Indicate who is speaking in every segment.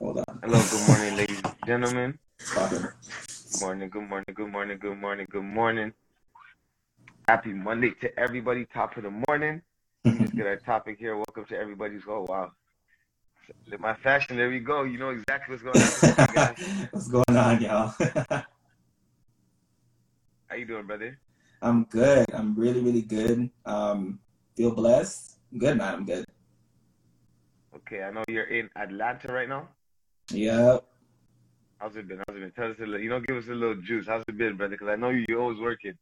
Speaker 1: Hold on.
Speaker 2: Hello, good morning, ladies and gentlemen. Good morning, good morning, good morning, good morning, good morning. Happy Monday to everybody. Top of the morning. Let's get our topic here. Welcome to everybody's. Oh wow, my fashion. There we go. You know exactly what's going on. guys.
Speaker 1: What's going on, y'all?
Speaker 2: How you doing, brother?
Speaker 1: I'm good. I'm really, really good. Um, feel blessed. Good, man. I'm good.
Speaker 2: Okay, I know you're in Atlanta right now.
Speaker 1: Yep.
Speaker 2: How's it been? How's it been? Tell us a little. You know, give us a little juice. How's it been, brother? Because I know you, you're always working.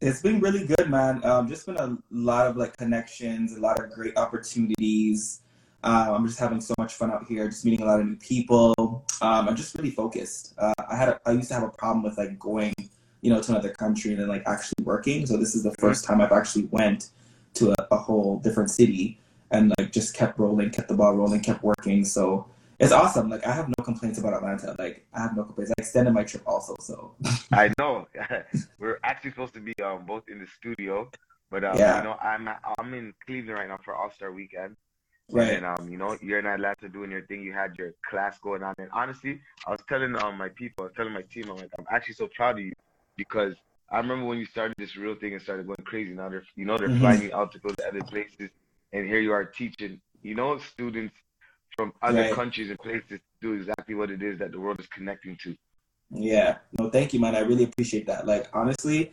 Speaker 1: It's been really good, man. Um, just been a lot of like connections, a lot of great opportunities. Um, I'm just having so much fun out here, just meeting a lot of new people. Um, I'm just really focused. Uh, I had a, I used to have a problem with like going, you know, to another country and then like actually working. So this is the first time I've actually went to a, a whole different city and like just kept rolling, kept the ball rolling, kept working. So it's awesome. Like I have no complaints about Atlanta. Like I have no complaints. I extended my trip also. So
Speaker 2: I know we're actually supposed to be um, both in the studio, but um,
Speaker 1: Yeah.
Speaker 2: you know I'm I'm in Cleveland right now for All Star Weekend.
Speaker 1: right.
Speaker 2: And um, you know, you're in Atlanta doing your thing. You had your class going on, and honestly, I was telling um my people, I was telling my team, I'm like, I'm actually so proud of you because I remember when you started this real thing and started going crazy. Now they're, you know, they're
Speaker 1: Mhm.
Speaker 2: flying you out to go to other places, and here you are teaching, you know, students from other
Speaker 1: Right.
Speaker 2: countries and places to do exactly what it is that the world is connecting to.
Speaker 1: Yeah. No, thank you, man. I really appreciate that. Like honestly,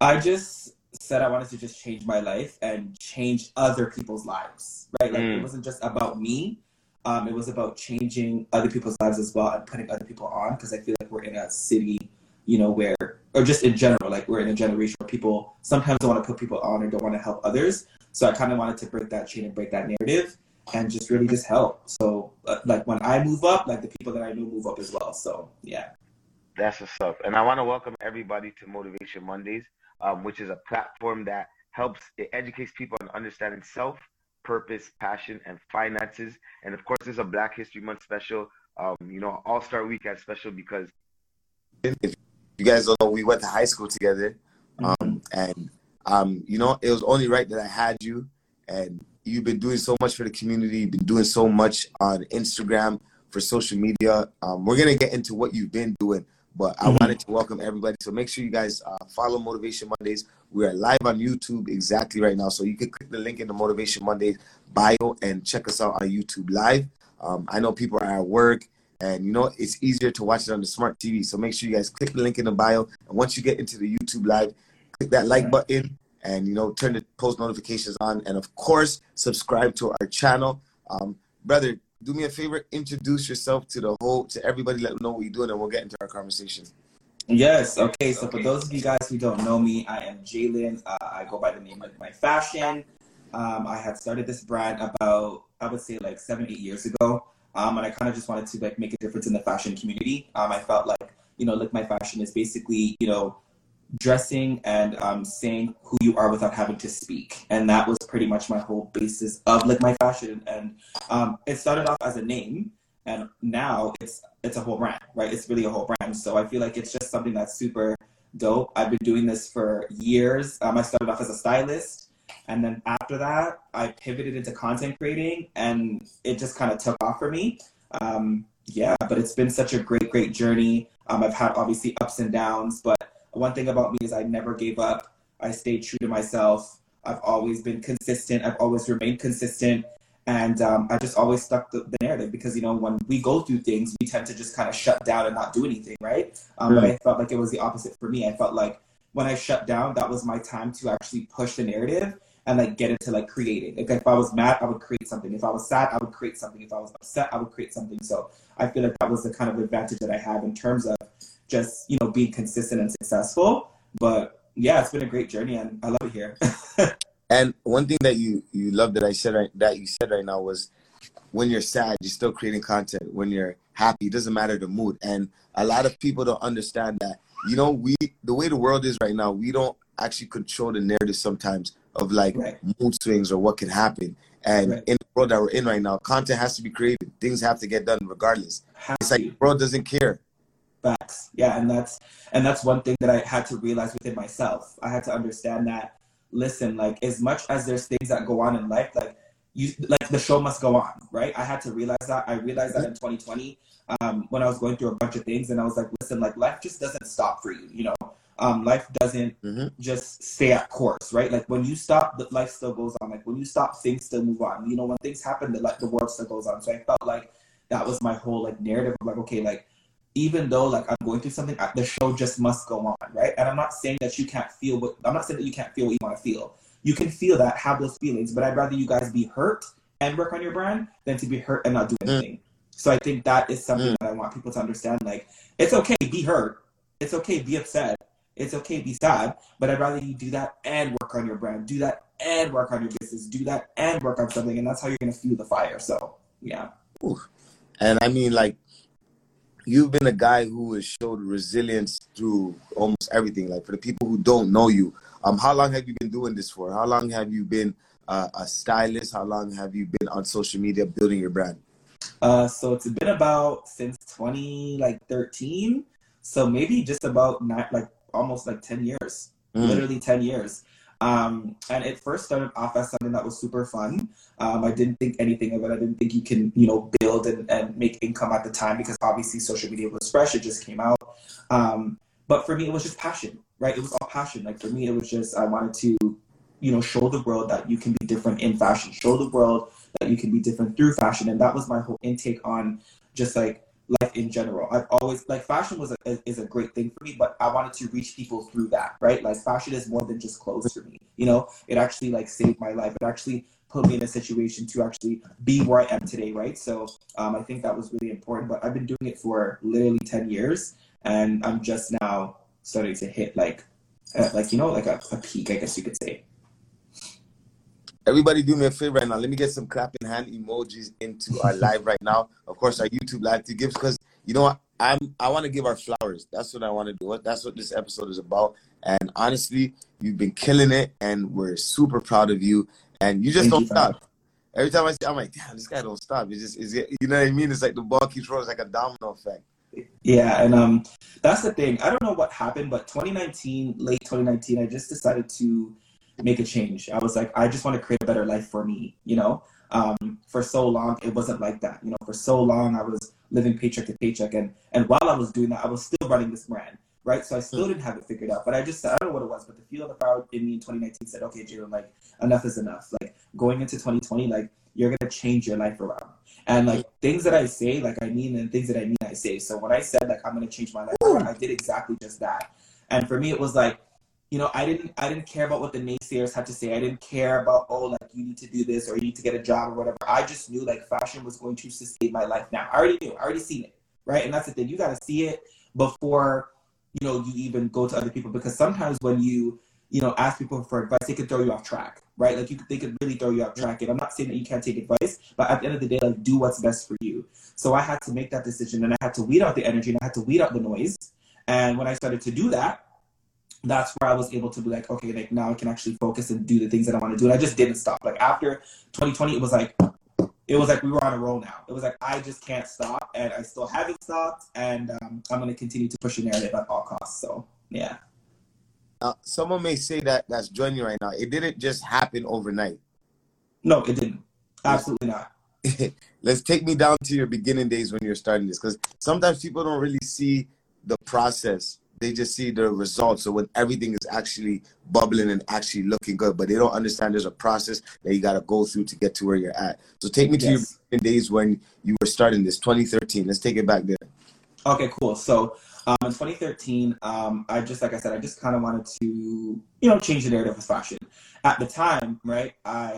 Speaker 1: I just said I wanted to just change my life and change other people's lives. Right? Like
Speaker 2: Mm.
Speaker 1: it wasn't just about me. Um, it was about changing other people's lives as well and putting other people on because I feel like we're in a city, you know, where or just in general, like we're in a generation where people sometimes don't want to put people on or don't want to help others. So I kind of wanted to break that chain and break that narrative and just really just help. So uh, like when I move up, like the people that I know move up as well. So yeah.
Speaker 2: That's what's up. And I want to welcome everybody to Motivation Mondays, um, which is a platform that helps, it educates people on understanding self, purpose, passion, and finances. And of course, this is a Black History Month special, um, you know, All Star Week Weekend special because
Speaker 3: if you guys don't know, we went to high school together, um, and um, you know, it was only right that I had you, and you've been doing so much for the community. You've been doing so much on Instagram for social media. Um, we're gonna get into what you've been doing, but I
Speaker 1: Mhm.
Speaker 3: wanted to welcome everybody. So make sure you guys uh, follow Motivation Mondays. We are live on YouTube exactly right now, so you can click the link in the Motivation Mondays bio and check us out on YouTube live. Um, I know people are at work and you know it's easier to watch it on the smart TV. So make sure you guys click the link in the bio, and once you get into the YouTube live, click that like button, and you know turn the post notifications on, and of course subscribe to our channel. Um, brother, do me a favor, introduce yourself to the whole to everybody. Let them know what you're doing, and we'll get into our conversation.
Speaker 1: Yes. Okay. So for those of you guys who don't know me, I am Jalen. Uh, I go by the name of my fashion. Um, I had started this brand about I would say like seven, eight years ago, um, and I kind of just wanted to like make a difference in the fashion community. Um, I felt like you know, like my fashion is basically you know dressing and um, saying who you are without having to speak, and that was pretty much my whole basis of like my fashion. And um, it started off as a name, and now it's it's a whole brand, right? It's really a whole brand. So I feel like it's just something that's super dope. I've been doing this for years. Um, I started off as a stylist, and then after that, I pivoted into content creating, and it just kind of took off for me. Um, yeah, but it's been such a great, great journey. Um, I've had obviously ups and downs, but one thing about me is I never gave up. I stayed true to myself. I've always been consistent. I've always remained consistent. And um, I just always stuck the, the narrative because, you know, when we go through things, we tend to just kind of shut down and not do anything, right? Um, But I felt like it was the opposite for me. I felt like when I shut down, that was my time to actually push the narrative and like get into like creating. Like if I was mad, I would create something. If I was sad, I would create something. If I was upset, I would create something. So I feel like that was the kind of advantage that I have in terms of just, you know, being consistent and successful. But yeah, it's been a great journey and I love it here.
Speaker 3: And one thing that you you love that I said right that you said right now was when you're sad, you're still creating content. When you're happy, it doesn't matter the mood. And a lot of people don't understand that. You know, we the way the world is right now, we don't actually control the narrative sometimes of like
Speaker 1: Right.
Speaker 3: mood swings or what can happen. And
Speaker 1: Right.
Speaker 3: in the world that we're in right now, content has to be created. Things have to get done regardless.
Speaker 1: Have
Speaker 3: It's like the world doesn't care.
Speaker 1: Facts. Yeah, and that's and that's one thing that I had to realize within myself. I had to understand that listen, like as much as there's things that go on in life, like you like the show must go on, right? I had to realize that. I realized that in 2020 um, when I was going through a bunch of things, and I was like, listen, like life just doesn't stop for you, you know. Um, life doesn't
Speaker 3: Mhm.
Speaker 1: just stay at course, right? Like when you stop, the life still goes on. Like when you stop, things still move on. You know, when things happen, the like the world still goes on. So I felt like that was my whole like narrative. of like, okay, like even though like I'm going through something, I- the show just must go on, right? And I'm not saying that you can't feel what I'm not saying that you can't feel what you want to feel. You can feel that, have those feelings, but I'd rather you guys be hurt and work on your brand than to be hurt and not do
Speaker 3: Mm.
Speaker 1: anything. So I think that is something that I want people to understand. Like, it's okay, be hurt. It's okay, be upset. It's okay, be sad. But I'd rather you do that and work on your brand. Do that and work on your business. Do that and work on something. And that's how you're going to fuel the fire. So, yeah.
Speaker 3: And I mean, like, you've been a guy who has showed resilience through almost everything. Like, for the people who don't know you, um, how long have you been doing this for? How long have you been uh, a stylist? How long have you been on social media building your brand?
Speaker 1: Uh, so it's been about since 20 like 13. So maybe just about not like almost like 10 years.
Speaker 3: Mm.
Speaker 1: literally 10 years. Um, and it first started off as something that was super fun. Um, I didn't think anything of it. I didn't think you can, you know, build and, and make income at the time because obviously social media was fresh. It just came out. Um, but for me, it was just passion, right? It was all passion. Like for me, it was just, I wanted to, you know, show the world that you can be different in fashion, show the world that you can be different through fashion. And that was my whole intake on just like life in general. I've always like fashion was a, is a great thing for me, but I wanted to reach people through that, right? Like fashion is more than just clothes for me. You know, it actually like saved my life. It actually put me in a situation to actually be where I am today, right? So um, I think that was really important. But I've been doing it for literally ten years, and I'm just now starting to hit like, uh, like you know, like a, a peak, I guess you could say.
Speaker 3: Everybody, do me a favor right now. Let me get some clapping hand emojis into our live right now. Of course, our YouTube live to give because you know what? I'm I want to give our flowers. That's what I want to do. That's what this episode is about. And honestly, you've been killing it, and we're super proud of you. And you just
Speaker 1: Thank
Speaker 3: don't
Speaker 1: you,
Speaker 3: stop. Every time I see, I'm like, damn, this guy don't stop. It's just, is it, you know what I mean? It's like the ball keeps rolling. It's like a domino effect.
Speaker 1: Yeah, and um, that's the thing. I don't know what happened, but 2019, late 2019, I just decided to make a change. I was like, I just want to create a better life for me. You know, um, for so long it wasn't like that. You know, for so long I was living paycheck to paycheck, and and while I was doing that, I was still running this brand, right? So I still hmm. didn't have it figured out. But I just I don't know what it was, but the feel of the power in me in 2019 said, okay, Jalen, like enough is enough. Like going into 2020, like you're gonna change your life around. And like hmm. things that I say, like I mean, and things that I mean, I say. So when I said like I'm gonna change my life, around, I hmm. did exactly just that. And for me, it was like, you know, I didn't, I didn't care about what the naysayers had to say. I didn't care about oh, like you need to do this or you need to get a job or whatever. I just knew like fashion was going to sustain my life. Now I already knew, I already seen it, right? And that's the thing. You got to see it before you know you even go to other people because sometimes when you you know ask people for advice, they could throw you off track, right? Like you could, they could really throw you off track. And I'm not saying that you can't take advice, but at the end of the day, like do what's best for you. So I had to make that decision, and I had to weed out the energy, and I had to weed out the noise. And when I started to do that, that's where I was able to be like, okay, like now I can actually focus and do the things that I want to do. And I just didn't stop. Like after 2020, it was like, it was like we were on a roll now. It was like I just can't stop, and I still haven't stopped, and um, I'm gonna continue to push the narrative at all costs. So yeah.
Speaker 3: Uh, someone may say that that's joining right now. It didn't just happen overnight.
Speaker 1: No, it didn't. Absolutely not.
Speaker 3: Let's take me down to your beginning days when you're starting this, because sometimes people don't really see the process. They just see the results. So when everything is actually bubbling and actually looking good, but they don't understand there's a process that you got to go through to get to where you're at. So take me to your
Speaker 1: Yes.
Speaker 3: beginning days when you were starting this, 2013. Let's take it back there.
Speaker 1: Okay, cool. So um, in 2013, um, I just like I said, I just kind of wanted to you know change the narrative of fashion. At the time, right? I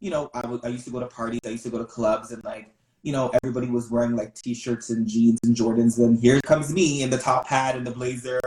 Speaker 1: you know I I used to go to parties, I used to go to clubs, and like you know everybody was wearing like t-shirts and jeans and Jordans, and here comes me in the top hat and the blazer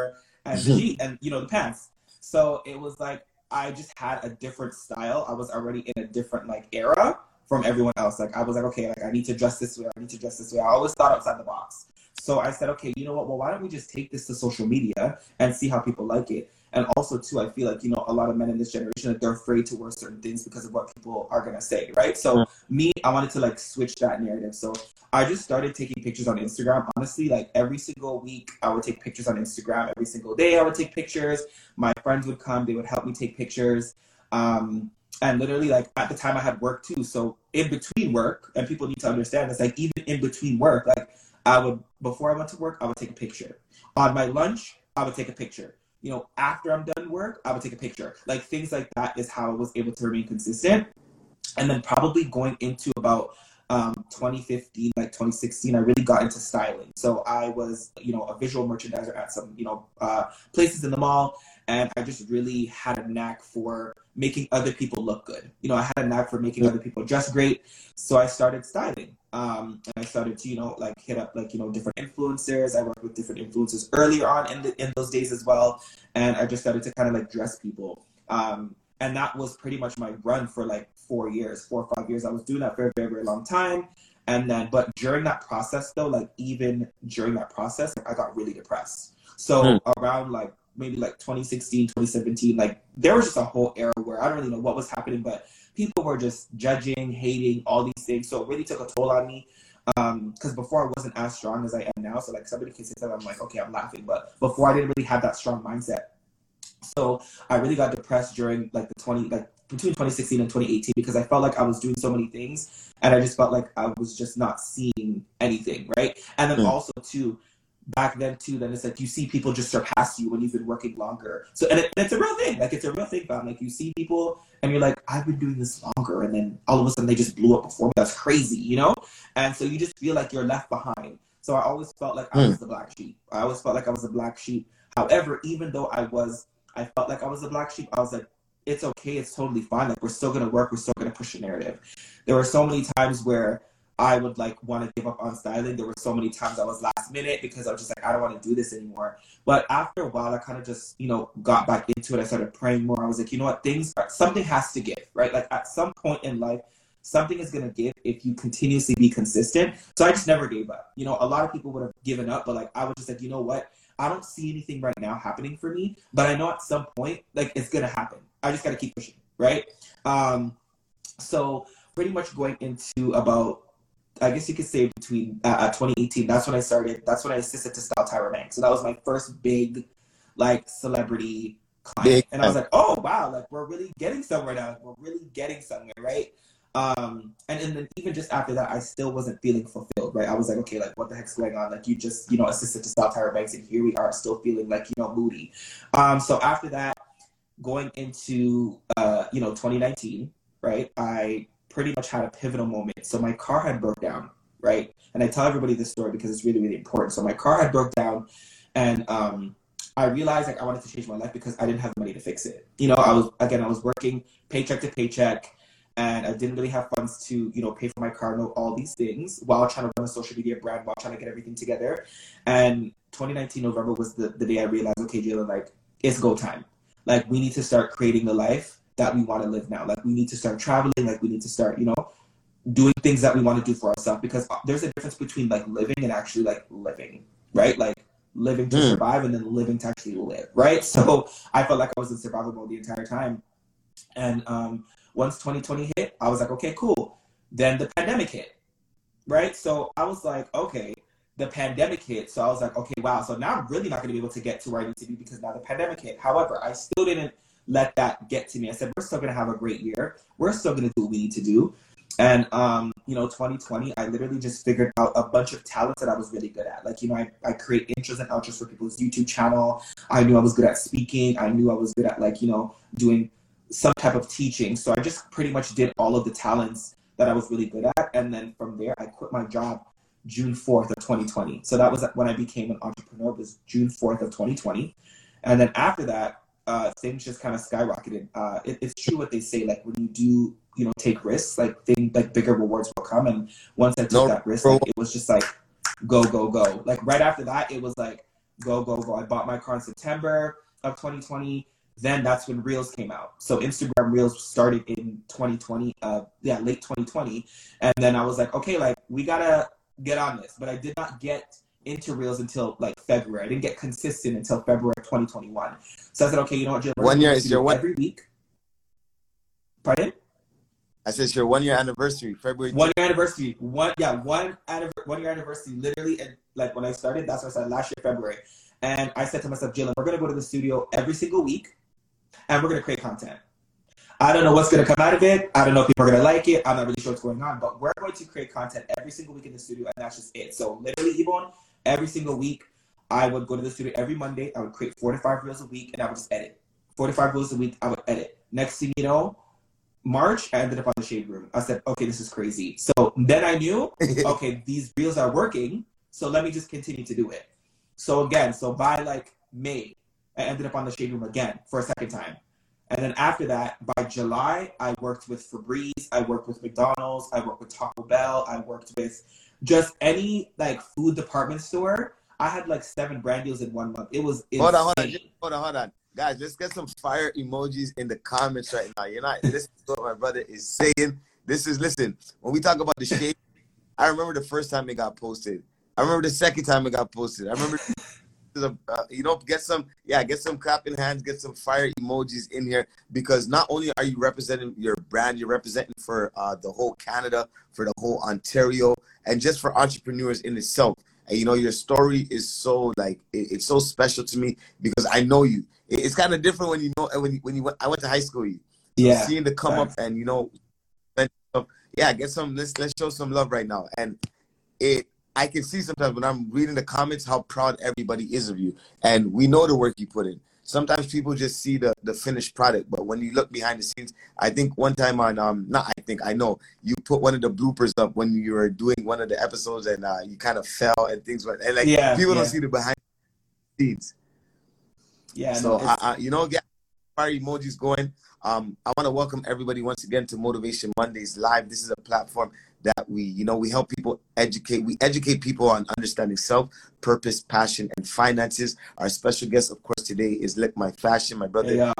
Speaker 1: and the je- and you know the pants. So it was like I just had a different style. I was already in a different like era from everyone else. Like I was like, okay, like I need to dress this way. I need to dress this way. I always thought outside the box. So I said, okay, you know what? Well, why don't we just take this to social media and see how people like it? And also, too, I feel like you know a lot of men in this generation, like, they're afraid to wear certain things because of what people are gonna say, right? So me, I wanted to like switch that narrative. So I just started taking pictures on Instagram. Honestly, like every single week, I would take pictures on Instagram. Every single day, I would take pictures. My friends would come; they would help me take pictures. Um, and literally like at the time I had work too. So in between work, and people need to understand this, like even in between work, like I would before I went to work, I would take a picture. On my lunch, I would take a picture. You know, after I'm done work, I would take a picture. Like things like that is how I was able to remain consistent. And then probably going into about um, 2015, like 2016, I really got into styling. So I was, you know, a visual merchandiser at some, you know, uh, places in the mall, and I just really had a knack for making other people look good. You know, I had a knack for making other people dress great. So I started styling. Um, and I started to, you know, like hit up like, you know, different influencers. I worked with different influencers earlier on in the, in those days as well. And I just started to kind of like dress people. Um, and that was pretty much my run for like four years, four or five years. I was doing that for a very, very long time. And then, but during that process though, like even during that process, I got really depressed. So mm. around like maybe like 2016, 2017, like there was just a whole era where I don't really know what was happening, but people were just judging, hating, all these things. So it really took a toll on me. Um, because before I wasn't as strong as I am now. So like somebody can say something, I'm like, okay, I'm laughing. But before I didn't really have that strong mindset. So I really got depressed during like the 20, like between 2016 and 2018 because I felt like I was doing so many things and I just felt like I was just not seeing anything, right? And then mm. also too, back then too, then it's like you see people just surpass you when you've been working longer. So and, it, it's a real thing. Like it's a real thing, fam. Like you see people and you're like, I've been doing this longer, and then all of a sudden they just blew up before me. That's crazy, you know. And so you just feel like you're left behind. So I always felt like I hmm. was the black sheep. I always felt like I was the black sheep. However, even though I was, I felt like I was the black sheep. I was like, it's okay. It's totally fine. Like we're still gonna work. We're still gonna push a narrative. There were so many times where I would like want to give up on styling. There were so many times I was last minute because I was just like, I don't want to do this anymore. But after a while, I kind of just, you know, got back into it. I started praying more. I was like, you know what, things, are, something has to give, right? Like at some point in life, something is going to give if you continuously be consistent. So I just never gave up. You know, a lot of people would have given up, but like I was just like, you know what? I don't see anything right now happening for me, but I know at some point, like it's going to happen. I just got to keep pushing, right? Um, so pretty much going into about I guess you could say between uh, uh 2018. That's when I started. That's when I assisted to style Tyra Banks. So that was my first big, like, celebrity client. Big. And I was like, oh wow, like we're really getting somewhere now. We're really getting somewhere, right? Um, and, and then even just after that, I still wasn't feeling fulfilled, right? I was like, okay, like what the heck's going on? Like you just, you know, assisted to style Tyra Banks, and here we are, still feeling like you know moody. Um, so after that, going into uh, you know 2019, right? I pretty much had a pivotal moment. So my car had broke down, right? And I tell everybody this story because it's really, really important. So my car had broke down and um, I realized like I wanted to change my life because I didn't have the money to fix it. You know, I was again I was working paycheck to paycheck and I didn't really have funds to, you know, pay for my car, know all these things while trying to run a social media brand, while trying to get everything together. And 2019 November was the, the day I realized, okay, Jalen, like it's go time. Like we need to start creating the life that we want to live now. Like we need to start traveling. Like we need to start, you know, doing things that we want to do for ourselves because there's a difference between like living and actually like living, right? Like living to mm. survive and then living to actually live, right? So I felt like I was in survival mode the entire time. And um, once 2020 hit, I was like, okay, cool. Then the pandemic hit, right? So I was like, okay, the pandemic hit. So I was like, okay, wow. So now I'm really not going to be able to get to where I need to be because now the pandemic hit. However, I still didn't let that get to me. I said, we're still going to have a great year. We're still going to do what we need to do. And, um, you know, 2020, I literally just figured out a bunch of talents that I was really good at. Like, you know, I, I create intros and outros for people's YouTube channel. I knew I was good at speaking. I knew I was good at, like, you know, doing some type of teaching. So I just pretty much did all of the talents that I was really good at. And then from there, I quit my job June 4th of 2020. So that was when I became an entrepreneur, was June 4th of 2020. And then after that, uh, things just kind of skyrocketed. Uh, it, it's true what they say. Like when you do, you know, take risks, like things like bigger rewards will come. And once I took no, that risk, like, it was just like go, go, go. Like right after that, it was like go, go, go. I bought my car in September of 2020. Then that's when Reels came out. So Instagram Reels started in 2020, uh, yeah, late 2020. And then I was like, okay, like we gotta get on this. But I did not get into Reels until like February. I didn't get consistent until February 2021. So I said, okay, you know what, Jill?
Speaker 3: One year is your one
Speaker 1: every week. Pardon?
Speaker 3: I said it's your one year anniversary, February.
Speaker 1: One year anniversary. One yeah, one one year anniversary. Literally, and like when I started, that's what I said last year February. And I said to myself, Jalen, we're gonna go to the studio every single week, and we're gonna create content. I don't know what's going to come out of it. I don't know if people are going to like it. I'm not really sure what's going on, but we're going to create content every single week in the studio, and that's just it. So literally, even every single week, I would go to the studio every Monday. I would create four to five reels a week, and I would just edit. Four to five reels a week, I would edit. Next thing you know, March, I ended up on the shade room. I said, okay, this is crazy. So then I knew, okay, these reels are working. So let me just continue to do it. So again, so by like May, I ended up on the shade room again for a second time. And then after that, by July, I worked with Febreze, I worked with McDonald's, I worked with Taco Bell, I worked with just any like food department store. I had like seven brand deals in one month. It was insane.
Speaker 3: Hold on, hold on, hold on, hold on. Guys, let's get some fire emojis in the comments right now. You're not listening to what my brother is saying. This is listen, when we talk about the shape, I remember the first time it got posted. I remember the second time it got posted. I remember uh, you know, get some, yeah, get some clapping hands, get some fire emojis in here because not only are you representing your brand, you're representing for uh, the whole Canada, for the whole Ontario, and just for entrepreneurs in itself. And you know, your story is so like it, it's so special to me because I know you. It, it's kind of different when you know when you, when you went, I went to high school. You, so
Speaker 1: yeah,
Speaker 3: seeing the come up and you know, yeah, get some. Let's let's show some love right now, and it I can see sometimes when I'm reading the comments how proud everybody is of you. And we know the work you put in. Sometimes people just see the, the finished product, but when you look behind the scenes, I think one time on um not I think I know you put one of the bloopers up when you were doing one of the episodes and uh, you kind of fell and things like and like yeah, people yeah. don't see the behind the scenes.
Speaker 1: Yeah.
Speaker 3: So no, I, I, you know, get fire emojis going. Um, I want to welcome everybody once again to Motivation Mondays Live. This is a platform we you know we help people educate we educate people on understanding self purpose passion and finances. Our special guest of course today is lick my fashion my brother yeah.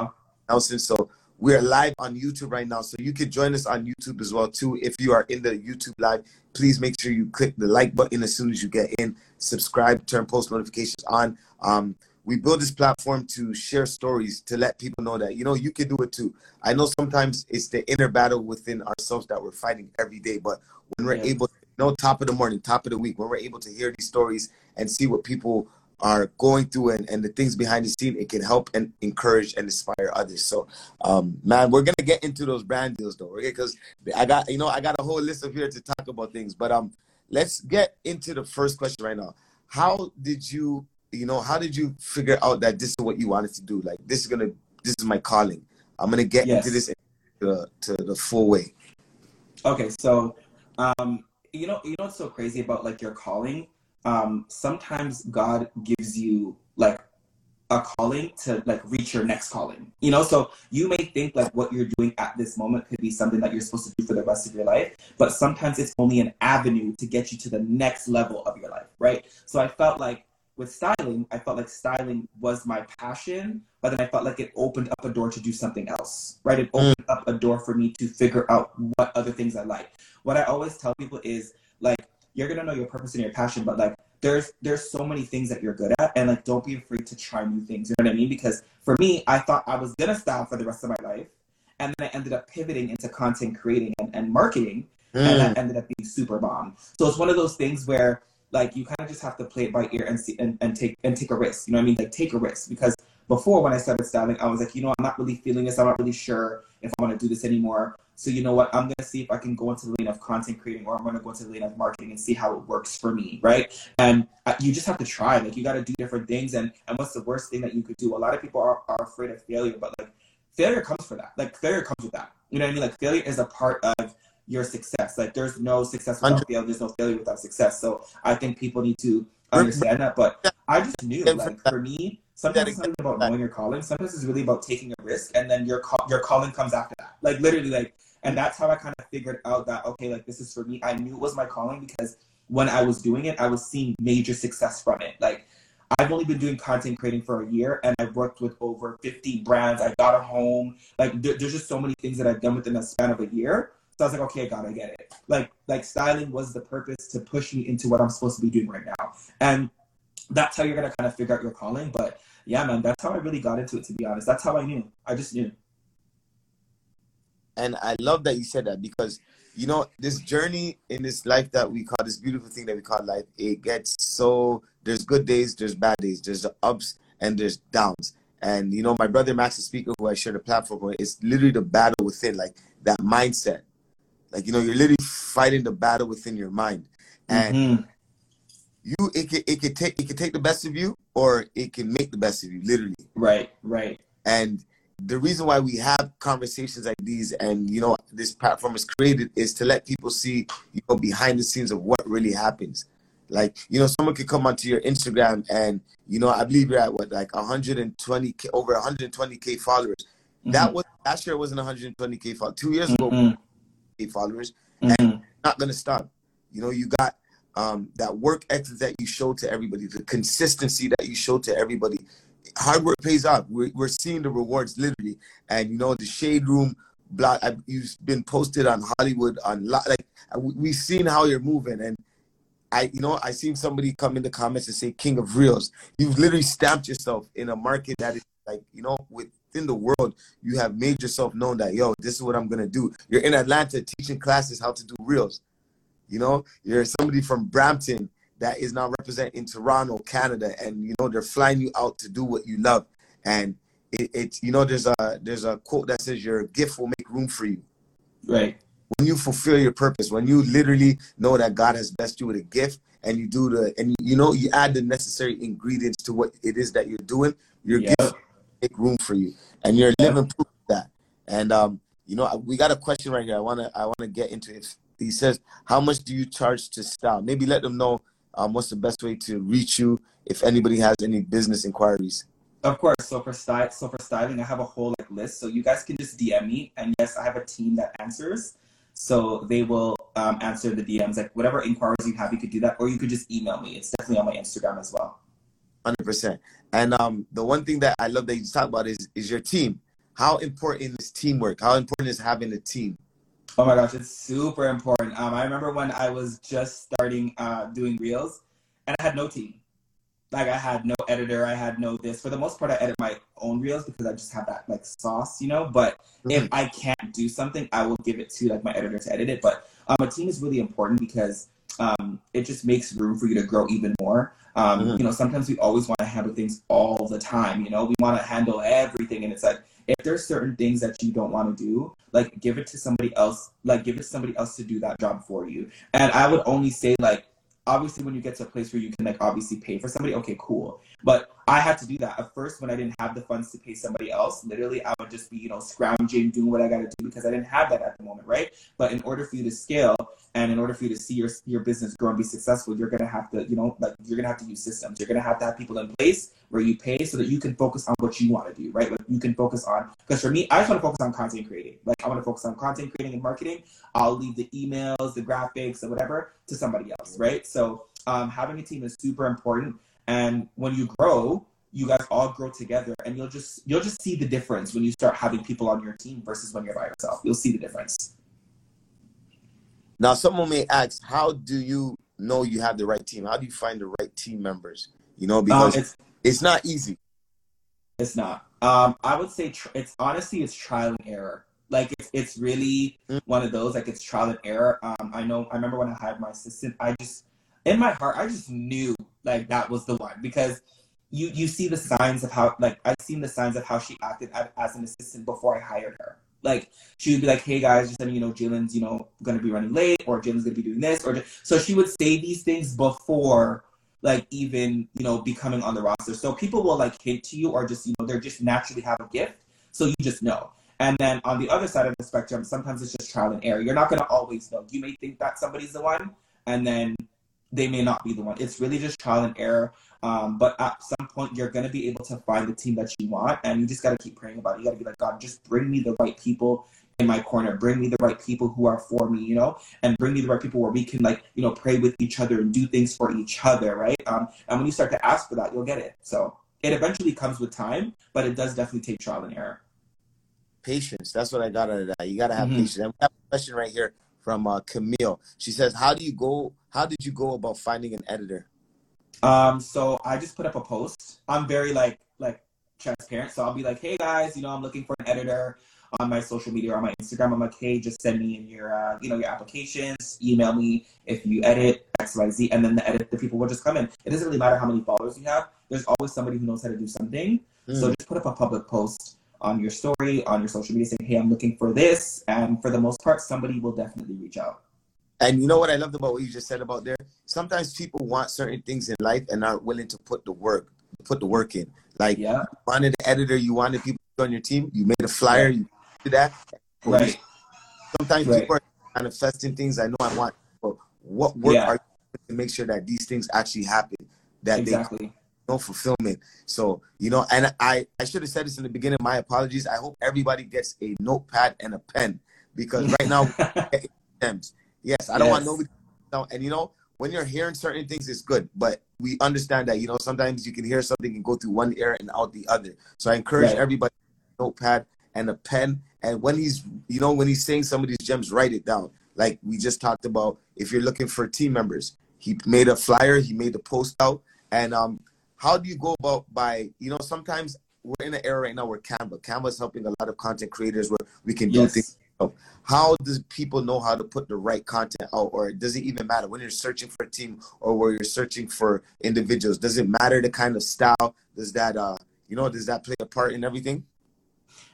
Speaker 3: nelson. So we're live on youtube right now. So you can join us on youtube as well too. If you are in the youtube live please make sure you click the like button as soon as you get in. Subscribe turn post notifications on. Um, we build this platform to share stories to let people know that you know you can do it too. I know sometimes it's the inner battle within ourselves that we're fighting every day but when we're yeah. able to you know top of the morning top of the week when we're able to hear these stories and see what people are going through and, and the things behind the scene it can help and encourage and inspire others so um man we're gonna get into those brand deals though okay because i got you know i got a whole list of here to talk about things but um let's get into the first question right now how did you you know, how did you figure out that this is what you wanted to do? Like, this is gonna, this is my calling. I'm gonna get yes. into this to, to the full way.
Speaker 1: Okay, so, um, you know, you know what's so crazy about like your calling? Um, sometimes God gives you like a calling to like reach your next calling. You know, so you may think like what you're doing at this moment could be something that you're supposed to do for the rest of your life, but sometimes it's only an avenue to get you to the next level of your life, right? So I felt like with styling, I felt like styling was my passion, but then I felt like it opened up a door to do something else, right? It opened mm. up a door for me to figure out what other things I like. What I always tell people is like, you're gonna know your purpose and your passion, but like, there's there's so many things that you're good at, and like, don't be afraid to try new things. You know what I mean? Because for me, I thought I was gonna style for the rest of my life, and then I ended up pivoting into content creating and, and marketing, mm. and that ended up being super bomb. So it's one of those things where like you kind of just have to play it by ear and see and, and take and take a risk. You know what I mean? Like take a risk because before when I started styling, I was like, you know, I'm not really feeling this. I'm not really sure if I want to do this anymore. So you know what? I'm gonna see if I can go into the lane of content creating, or I'm gonna go into the lane of marketing and see how it works for me, right? And uh, you just have to try. Like you got to do different things. And and what's the worst thing that you could do? A lot of people are, are afraid of failure, but like failure comes for that. Like failure comes with that. You know what I mean? Like failure is a part of your success. Like there's no success without failure. There's no failure without success. So I think people need to understand that. But I just knew, like for me, sometimes it's not even about knowing your calling. Sometimes it's really about taking a risk, and then your call, your calling comes after that. Like literally, like, and that's how I kind of figured out that okay, like this is for me. I knew it was my calling because when I was doing it, I was seeing major success from it. Like I've only been doing content creating for a year and I've worked with over 50 brands. I got a home. Like there's just so many things that I've done within a span of a year so I was like, okay, God, I get it. Like, like styling was the purpose to push me into what I'm supposed to be doing right now. And that's how you're gonna kind of figure out your calling. But yeah, man, that's how I really got into it. To be honest, that's how I knew. I just knew.
Speaker 3: And I love that you said that because you know this journey in this life that we call this beautiful thing that we call life. It gets so there's good days, there's bad days, there's the ups and there's downs. And you know, my brother Max, the speaker, who I share the platform with, it's literally the battle within, like that mindset. Like you know, you're literally fighting the battle within your mind, and
Speaker 1: Mhm.
Speaker 3: you it could it can take it could take the best of you, or it can make the best of you, literally.
Speaker 1: Right, right.
Speaker 3: And the reason why we have conversations like these and you know this platform is created is to let people see you know behind the scenes of what really happens. Like you know, someone could come onto your Instagram and you know I believe you're at what like 120 k over 120 k followers. That was last year it wasn't 120 k followers. Two years ago, Followers.
Speaker 1: Mhm.
Speaker 3: Not gonna stop. You know, you got um, that work ethic that you show to everybody, the consistency that you show to everybody. Hard work pays off. We're, we're seeing the rewards literally, and you know the shade room block. I, you've been posted on Hollywood on lo- like we- we've seen how you're moving, and I you know I seen somebody come in the comments and say King of Reels. You've literally stamped yourself in a market that is like you know within the world. You have made yourself known that yo, this is what I'm gonna do. You're in Atlanta teaching classes how to do reels. You know, you're somebody from Brampton that is now representing Toronto, Canada, and you know they're flying you out to do what you love. And it, it's you know there's a there's a quote that says your gift will make room for you.
Speaker 1: Right.
Speaker 3: When you fulfill your purpose, when you literally know that God has blessed you with a gift, and you do the and you know you add the necessary ingredients to what it is that you're doing, your
Speaker 1: Yep.
Speaker 3: gift make room for you, and you're living proof of that. And um, you know, we got a question right here. I wanna I wanna get into it. He says, "How much do you charge to style?" Maybe let them know um, what's the best way to reach you if anybody has any business inquiries.
Speaker 1: Of course. So for style, so for styling, I have a whole like list. So you guys can just DM me, and yes, I have a team that answers. So they will um, answer the DMs, like whatever inquiries you have, you could do that, or you could just email me. It's definitely on my Instagram as well.
Speaker 3: Hundred percent. And um, the one thing that I love that you talk about is is your team. How important is teamwork? How important is having a team?
Speaker 1: Oh my gosh, it's super important. Um, I remember when I was just starting uh, doing reels, and I had no team. Like I had no editor, I had no this. For the most part, I edit my own reels because I just have that like sauce, you know. But if I can't do something, I will give it to like my editor to edit it. But um, a team is really important because um, it just makes room for you to grow even more. Um,
Speaker 3: Mhm.
Speaker 1: You know, sometimes we always want to handle things all the time. You know, we want to handle everything, and it's like if there's certain things that you don't want to do, like give it to somebody else. Like give it to somebody else to do that job for you. And I would only say like obviously when you get to a place where you can like obviously pay for somebody okay cool but i had to do that at first when i didn't have the funds to pay somebody else literally i would just be you know scrounging doing what i gotta do because i didn't have that at the moment right but in order for you to scale and in order for you to see your your business grow and be successful you're gonna have to you know like you're gonna have to use systems you're gonna have to have people in place where you pay so that you can focus on what you want to do right like you can focus on because for me i just want to focus on content creating like i want to focus on content creating and marketing I'll leave the emails, the graphics, or whatever to somebody else, right? So um, having a team is super important. And when you grow, you guys all grow together, and you'll just you'll just see the difference when you start having people on your team versus when you're by yourself. You'll see the difference.
Speaker 3: Now, someone may ask, how do you know you have the right team? How do you find the right team members? You know,
Speaker 1: Um,
Speaker 3: because
Speaker 1: it's
Speaker 3: it's not easy.
Speaker 1: It's not. Um, I would say tr- it's honestly it's trial and error. Like it's it's really
Speaker 3: Mm.
Speaker 1: one of those like it's trial and error. Um, I know. I remember when I hired my assistant. I just in my heart I just knew like that was the one because you you see the signs of how like I've seen the signs of how she acted as an assistant before I hired her. Like she would be like, "Hey guys, just letting you know, Jalen's you know to be running late, or Jalen's to be doing this, or so she would say these things before like even you know becoming on the roster. So people will like hint to you, or just you know they're just naturally have a gift, so you just know. And then on the other side of the spectrum, sometimes it's just trial and error. You're not to always know. You may think that somebody's the one, and then they may not be the one. It's really just trial and error. Um, but at some point, you're going to be able to find the team that you want, and you just got to keep praying about it. You got to be like, God, just bring me the right people in my corner. Bring me the right people who are for me, you know, and bring me the right people where we can like, you know, pray with each other and do things for each other, right? Um, and when you start to ask for that, you'll get it. So it eventually comes with time, but it does definitely take trial and error.
Speaker 3: Patience. That's what I got out of that. You got to have
Speaker 1: Mhm.
Speaker 3: patience. And we have a question right here from uh, Camille. She says, "How do you go? How did you go about finding an editor?"
Speaker 1: Um, so I just put up a post. I'm very like like transparent. So I'll be like, hey guys, you know, I'm looking for an editor on my social media or on my Instagram. I'm like, hey, just send me in your uh, you know your applications. Email me if you edit X Y Z, and then the edit the people will just come in. It doesn't really matter how many followers you have. There's always somebody who knows how to do something. Mm. So just put up a public post on your story, on your social media, saying, "Hey, I'm looking for this," and for the most part, somebody will definitely reach out.
Speaker 3: And you know what I loved about what you just said about there? Sometimes people want certain things in life and aren't willing to put the work, put the work in. Like, yeah. you wanted an editor, you wanted people on your team, you made a flyer, you did that.
Speaker 1: Right.
Speaker 3: Sometimes right. people are manifesting things I know I want, but what work yeah. are you to make sure that these things actually happen? That
Speaker 1: exactly. they
Speaker 3: no fulfillment. So, you know, and I, I should have said this in the beginning. My apologies. I hope everybody gets a notepad and a pen because right now. Yes, I don't yes. want nobody. No, and you know, when you're hearing certain things, it's good, but we understand that you know sometimes you can hear something and go through one ear and out the other. So I encourage right. everybody notepad and a pen. And when he's, you know, when he's saying some of these gems, write it down. Like we just talked about, if you're looking for team members, he made a flyer, he made a post out, and um, how do you go about by you know sometimes we're in an era right now where Canva, Canva is helping a lot of content creators where we can do yes. things. How does people know how to put the right content out, or does it even matter when you're searching for a team or where you're searching for individuals? Does it matter the kind of style? Does that uh you know does that play a part in everything?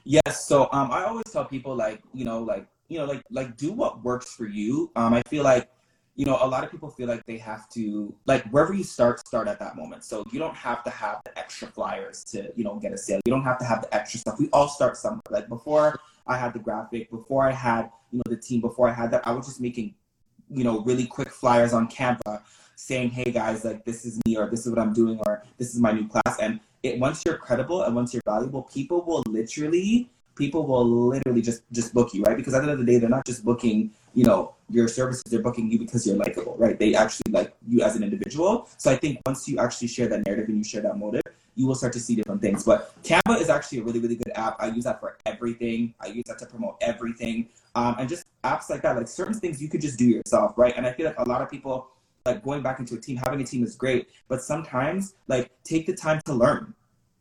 Speaker 1: Yes. So um, I always tell people like you know like you know like like do what works for you. Um, I feel like you know, a lot of people feel like they have to, like, wherever you start, start at that moment. So you don't have to have the extra flyers to, you know, get a sale. You don't have to have the extra stuff. We all start somewhere. Like before I had the graphic, before I had, you know, the team, before I had that, I was just making, you know, really quick flyers on Canva saying, hey guys, like, this is me, or this is what I'm doing, or this is my new class. And it, once you're credible and once you're valuable, people will literally, people will literally just, just book you, right? Because at the end of the day, they're not just booking you know your services they're booking you because you're likable right? They actually like you as an individual. So i think once you actually share that narrative and you share that motive you will start to see different things. But canva is actually a really really good app. I use that for everything. I use that to promote everything. Um, and just apps like that like certain things you could just do yourself right? And i feel like a lot of people like going back into a team having a team is great. But sometimes like take the time to learn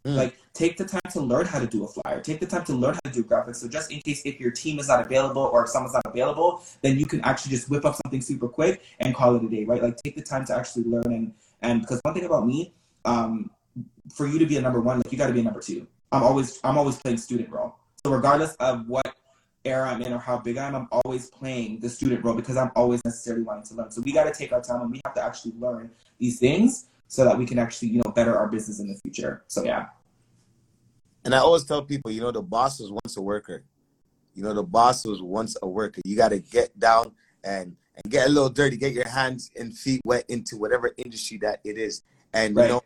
Speaker 1: Mm. Like, take the time to learn how to do a flyer. Take the time to learn how to do graphics. So just in case if your team is not available or if someone's not available, then you can actually just whip up something super quick and call it a day, right? Like, take the time to actually learn and and because one thing about me, um, for you to be a number one, like you got to be a number two. I'm always I'm always playing student role. So regardless of what era I'm in or how big I am, I'm always playing the student role because I'm always necessarily wanting to learn. So we got to take our time and we have to actually learn these things so that we can actually you know better our business in the future. So yeah.
Speaker 3: And I always tell people, you know, the boss was once a worker. You know, the boss was once a worker. You got to get down and and get a little dirty, get your hands and feet wet into whatever industry that it is. And right. you know,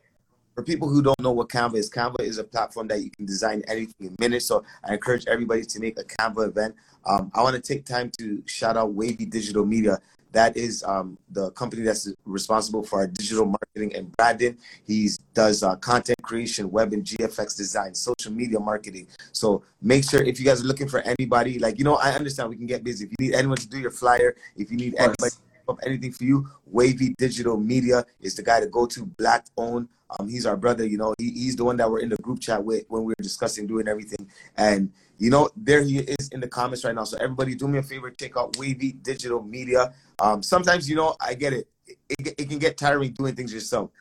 Speaker 3: for people who don't know what Canva is, Canva is a platform that you can design anything in minutes. So I encourage everybody to make a Canva event. Um, I want to take time to shout out Wavy Digital Media. That is um, the company that's responsible for our digital marketing and branding. He does uh, content creation, web and GFX design, social media marketing. So make sure if you guys are looking for anybody, like, you know, I understand we can get busy. If you need anyone to do your flyer, if you need anybody up anything for you, Wavy Digital Media is the guy to go to, black owned. Um, he's our brother, you know, he, he's the one that we're in the group chat with when we were discussing doing everything. And, you know, there he is in the comments right now. So everybody do me a favor, check out Wavy Digital Media. Um, sometimes, you know, I get it. It, it, it can get tiring doing things yourself.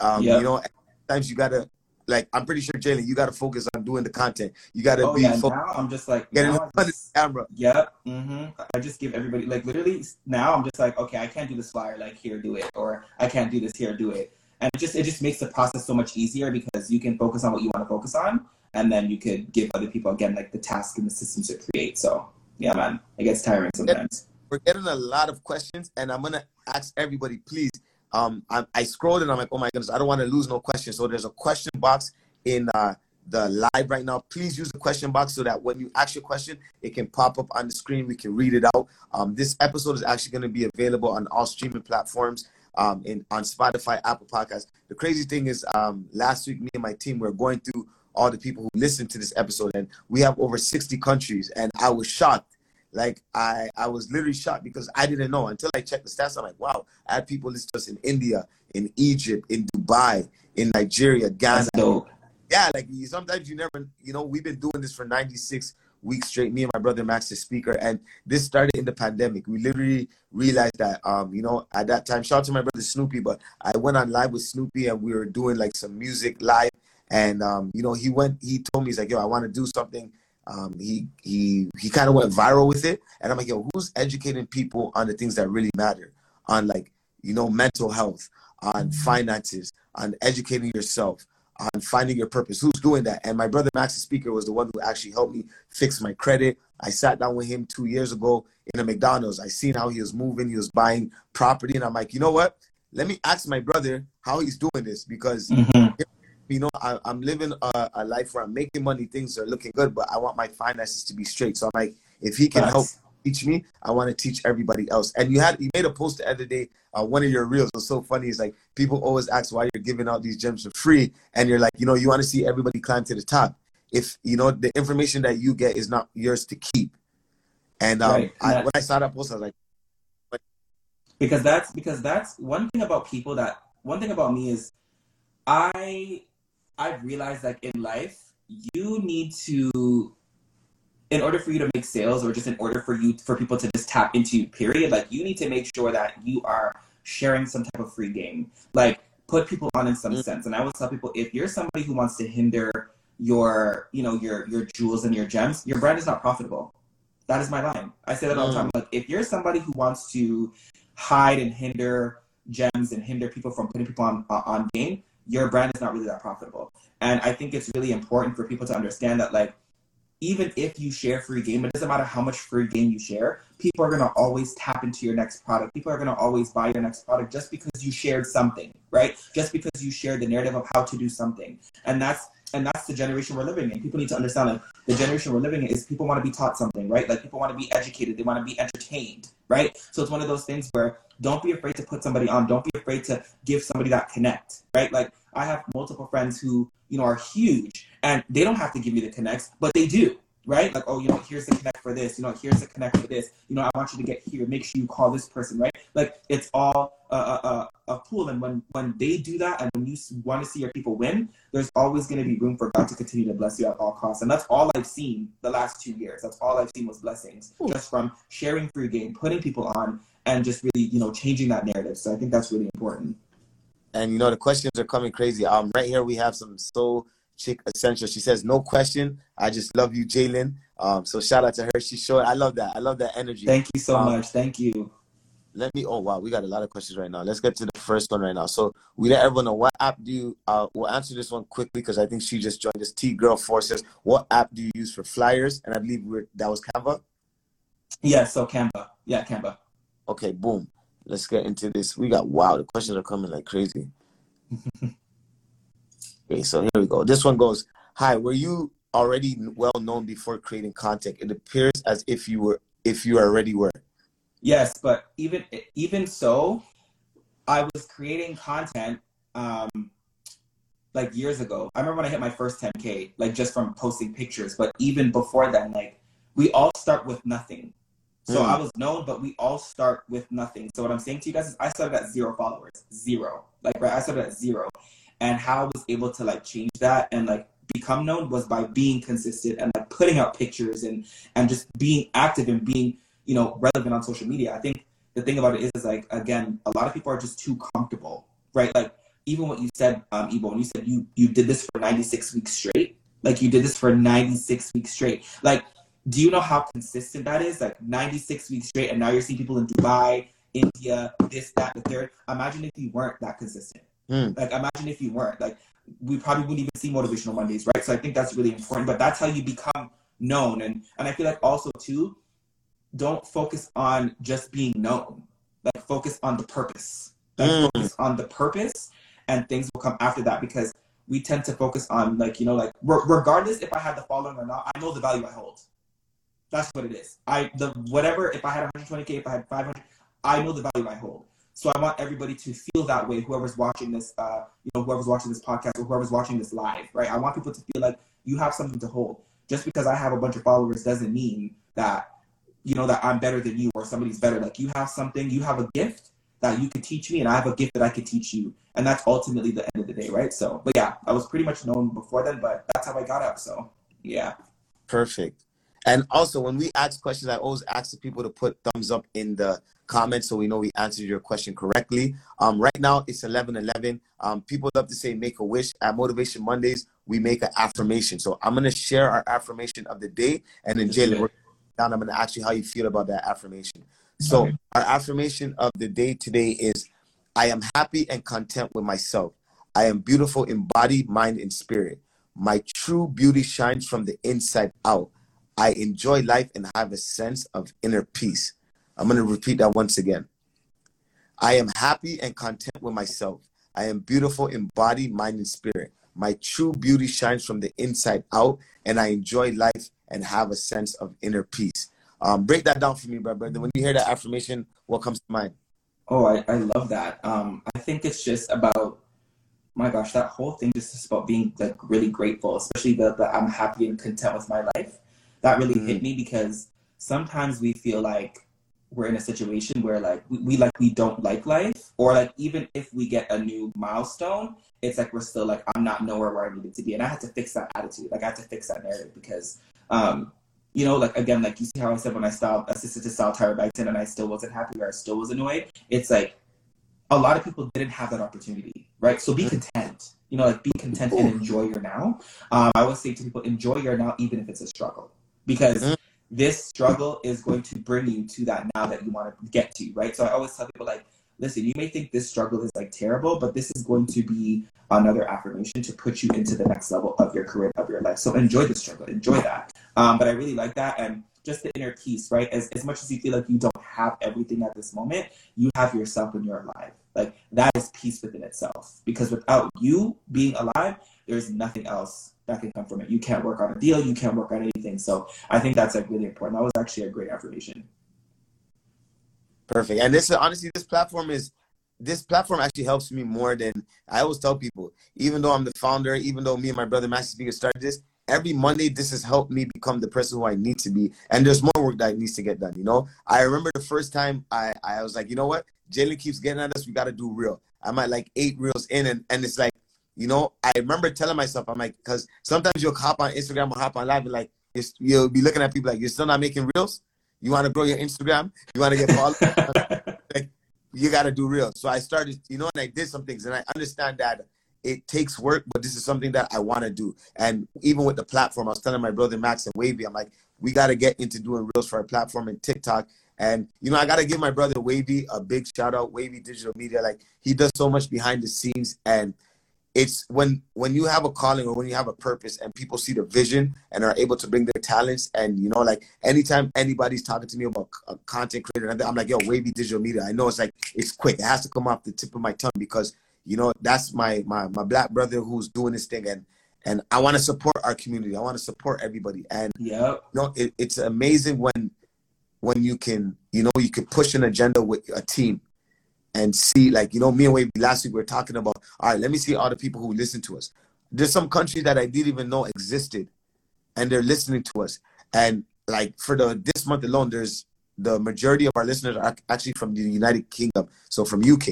Speaker 3: Um, yeah. You know, sometimes you got to like I'm pretty sure Jalen, you got to focus on doing the content. You got to
Speaker 1: oh,
Speaker 3: be.
Speaker 1: Yeah, now I'm just like
Speaker 3: getting on the camera.
Speaker 1: Yep. Mm-hmm. I just give everybody like literally now I'm just like okay I can't do this flyer like here do it or I can't do this here do it and it just it just makes the process so much easier because you can focus on what you want to focus on and then you could give other people again like the task and the systems to create. So yeah, man, it gets tiring sometimes.
Speaker 3: We're getting a lot of questions, and I'm gonna ask everybody, please um, I, I scrolled and I'm like, oh my goodness, I don't want to lose no questions. So there's a question box in uh, the live right now. Please use the question box so that when you ask your question, it can pop up on the screen. We can read it out. Um, this episode is actually going to be available on all streaming platforms. Um, in on Spotify, Apple Podcasts. The crazy thing is, um, last week me and my team were going through all the people who listened to this episode, and we have over 60 countries, and I was shocked like I, I was literally shocked because I didn't know until I checked the stats. I'm like, wow, I had people listen to us in India, in Egypt, in Dubai, in Nigeria, Ghana. Yeah, like sometimes you never, you know, we've been doing this for 96 weeks straight. Me and my brother Max, the speaker, and this started in the pandemic. We literally realized that, um, you know, at that time, shout out to my brother Snoopy, but I went on live with Snoopy and we were doing like some music live, And um, you know, he went. He told me he's like, "Yo, I want to do something." Um, he he he kind of went viral with it, and I'm like, "Yo, who's educating people on the things that really matter? On like you know, mental health, on finances, on educating yourself, on finding your purpose. Who's doing that? And my brother Max, the speaker, was the one who actually helped me fix my credit. I sat down with him two years ago in a McDonald's. I seen how he was moving. He was buying property, and I'm like, you know what? Let me ask my brother how he's doing this because. Mm-hmm. You know, I, am living a, a, life where I'm making money, things are looking good, but I want my finances to be straight. So I'm like, if he can help teach me, I want to teach everybody else. And you had you made a post the other day, uh, one of your reels was so funny. It's like people always ask why you're giving out these gems for free, and you're like, you know, you want to see everybody climb to the top. If you know the information that you get is not yours to keep, and um, right. I, when I saw that post, I was like,
Speaker 1: but... because that's because that's one thing about people that one thing about me is I I've realized that in life you need to in order for you to make sales or just in order for you for people to just tap into you period like you need to make sure that you are sharing some type of free game. Like put people on in some mm-hmm. sense. And i always tell people if you're somebody who wants to hinder your you know your your jewels and your gems your brand is not profitable. That is my line. I say that all the time. Mm. like if you're somebody who wants to hide and hinder gems and hinder people from putting people on on game your brand is not really that profitable. And i think it's really important for people to understand that like even if you share free game, it doesn't matter how much free game you share, people are going to always tap into your next product. People are going to always buy your next product just because you shared something, right? Just because you shared the narrative of how to do something. And that's and that's the generation we're living in. People need to understand like the generation we're living in is people want to be taught something, right? Like people want to be educated, they want to be entertained, right? So it's one of those things where don't be afraid to put somebody on, don't be afraid to give somebody that connect, right? Like I have multiple friends who, you know, are huge and they don't have to give me the connects, but they do, right? Like, oh, you know, here's the connect for this, you know, here's the connect for this, you know, I want you to get here, make sure you call this person, right? Like, it's all a, a, a pool. And when, when they do that and when you want to see your people win, there's always going to be room for God to continue to bless you at all costs. And that's all I've seen the last two years. That's all I've seen was blessings Ooh. just from sharing free game, putting people on, and just really, you know, changing that narrative. So I think that's really important.
Speaker 3: And you know the questions are coming crazy. Um, right here we have some so chick essential. She says, "No question, I just love you, Jalen." Um, so shout out to her. She's showing. I love that. I love that energy.
Speaker 1: Thank you so um, much. Thank you.
Speaker 3: Let me. Oh wow, we got a lot of questions right now. Let's get to the first one right now. So we let everyone know what app do you. Uh, we'll answer this one quickly because I think she just joined us. T Girl Forces. "What app do you use for flyers?" And I believe we're, that was Canva.
Speaker 1: Yeah. So Canva. Yeah, Canva.
Speaker 3: Okay. Boom. Let's get into this. We got wow. The questions are coming like crazy. Okay, so here we go. This one goes, Hi, were you already well known before creating content? It appears as if you were if you already were.
Speaker 1: Yes, but even even so, I was creating content um like years ago. I remember when I hit my first 10k, like just from posting pictures. But even before then, like we all start with nothing. So mm. I was known, but we all start with nothing. So what I'm saying to you guys is I started at zero followers. Zero. Like right, I started at zero and how I was able to like change that and like become known was by being consistent and like putting out pictures and and just being active and being you know relevant on social media. I think the thing about it is, is like again, a lot of people are just too comfortable, right? Like even what you said, um, Ebo, when you said you you did this for 96 weeks straight, like you did this for 96 weeks straight, like. Do you know how consistent that is? Like 96 weeks straight, and now you're seeing people in Dubai, India, this, that, the third. Imagine if you weren't that consistent. Mm. Like imagine if you weren't. Like we probably wouldn't even see motivational Mondays, right? So I think that's really important. But that's how you become known. And and I feel like also too, don't focus on just being known. Like focus on the purpose. Like mm. focus on the purpose and things will come after that because we tend to focus on like, you know, like re- regardless if I had the following or not, I know the value I hold. That's what it is. I the whatever if I had 120k, if I had 500, I know the value I hold. So I want everybody to feel that way. Whoever's watching this, uh, you know, whoever's watching this podcast or whoever's watching this live, right? I want people to feel like you have something to hold. Just because I have a bunch of followers doesn't mean that you know that I'm better than you or somebody's better. Like you have something, you have a gift that you can teach me, and I have a gift that I can teach you, and that's ultimately the end of the day, right? So, but yeah, I was pretty much known before then, but that's how I got up. So, yeah.
Speaker 3: Perfect. And also, when we ask questions, I always ask the people to put thumbs up in the comments so we know we answered your question correctly. Um, right now, it's 11 11. Um, people love to say make a wish at Motivation Mondays. we make an affirmation. So I'm gonna share our affirmation of the day, and then Jalen, we're down. I'm gonna ask you how you feel about that affirmation. So
Speaker 1: Okay.
Speaker 3: our affirmation of the day today is, I am happy and content with myself. I am beautiful in body, mind, and spirit. My true beauty shines from the inside out. I enjoy life and have a sense of inner peace. I'm going to repeat that once again. I am happy and content with myself. I am beautiful in body, mind, and spirit. My true beauty shines from the inside out, and I enjoy life and have a sense of inner peace. Um, break that down for me, brother. When you hear that affirmation, what comes to mind?
Speaker 1: Oh, I, I love that. Um, I think it's just about, my gosh, that whole thing just is about being like really grateful, especially the, the I'm happy and content with my life. That really hit me because sometimes we feel like we're in a situation where like we, we like we don't like life, or like even if we get a new milestone, it's like we're still like I'm not nowhere where I needed to be, and I had to fix that attitude. Like I had to fix that narrative because, um, you know, like again, like you see how I said when I stopped assisted to style Tyra Banks and I still wasn't happy or I still was annoyed. It's like a lot of people didn't have that opportunity, right? So be content. You know, like be content and enjoy your now. Um, I always say to people, enjoy your now, even if it's a struggle, because
Speaker 3: Mhm.
Speaker 1: This struggle is going to bring you to that now that you want to get to, right? So I always tell people, like, listen, you may think this struggle is like terrible, but this is going to be another affirmation to put you into the next level of your career, of your life. So enjoy the struggle, enjoy that. Um, but I really like that. And just the inner peace, right? As, as much as you feel like you don't have everything at this moment, you have yourself and you're alive. Like that is peace within itself. Because without you being alive, there's nothing else that can come from it. You can't work on a deal, you can't work on anything. So I think that's like really important. That was actually a great affirmation.
Speaker 3: Perfect. And this honestly, this platform is this platform actually helps me more than I always tell people. Even though I'm the founder, even though me and my brother Master Speaker started this, every Monday this has helped me become the person who I need to be. And there's more work that needs to get done. You know, I remember the first time I I was like, you know what, Jalen keeps getting at us. We got to do real. I'm at like eight reels in, and and it's like, you know, I remember telling myself, I'm like, because sometimes you'll hop on Instagram or hop on live and like you'll be looking at people like you're still not making reels. You want to grow your Instagram? You want to get followers? Like, you got to do real. So I started, you know, and I did some things, and I understand that it takes work, but this is something that I want to do. And even with the platform, I was telling my brother Max and Wavy, I'm like, we got to get into doing reels for our platform and TikTok. And you know, I got to give my brother Wavy a big shout out. Wavy Digital Media, like he does so much behind the scenes, and it's when when you have a calling or when you have a purpose and people see the vision and are able to bring their talents and you know like anytime anybody's talking to me about a content creator i'm like yo wavy digital media. I know it's like it's quick. It has to come off the tip of my tongue because you know that's my my my black brother who's doing this thing and and i want to support our community. I want to support everybody. And
Speaker 1: yeah
Speaker 3: you know it, it's amazing when when you can you know you can push an agenda with a team and see like you know me and Wavy last week we were talking about all right let me see all the people who listen to us there's some countries that i didn't even know existed and they're listening to us and like for the this month alone there's the majority of our listeners are actually from the united kingdom so from uk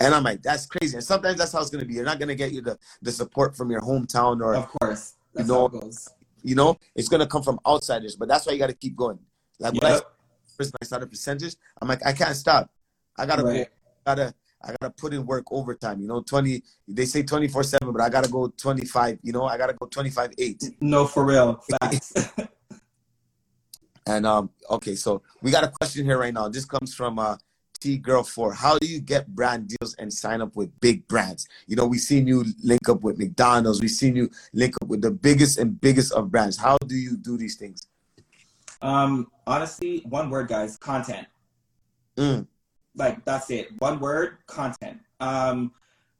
Speaker 3: and i'm like that's crazy and sometimes that's how it's going to be you're not going to get you the, the support from your hometown or
Speaker 1: Of course. That's
Speaker 3: You know,
Speaker 1: how it goes.
Speaker 3: you know it's going to come from outsiders but that's why you got to keep going like when I
Speaker 1: Yep.
Speaker 3: first I started percentage, I'm like, I can't stop. I gotta
Speaker 1: Right.
Speaker 3: go. Gotta I gotta put in work overtime. You know, twenty. They say twenty four seven, but I gotta go twenty five. You know, I gotta go twenty five eight.
Speaker 1: No, for real. Facts.
Speaker 3: And um, okay, so we got a question here right now. This comes from uh T Girl Four. How do you get brand deals and sign up with big brands? You know, we seen you link up with McDonald's. We seen you link up with the biggest and biggest of brands. How do you do these things?
Speaker 1: um, honestly, one word, guys, content.
Speaker 3: Mm,
Speaker 1: like that's it. One word content. Um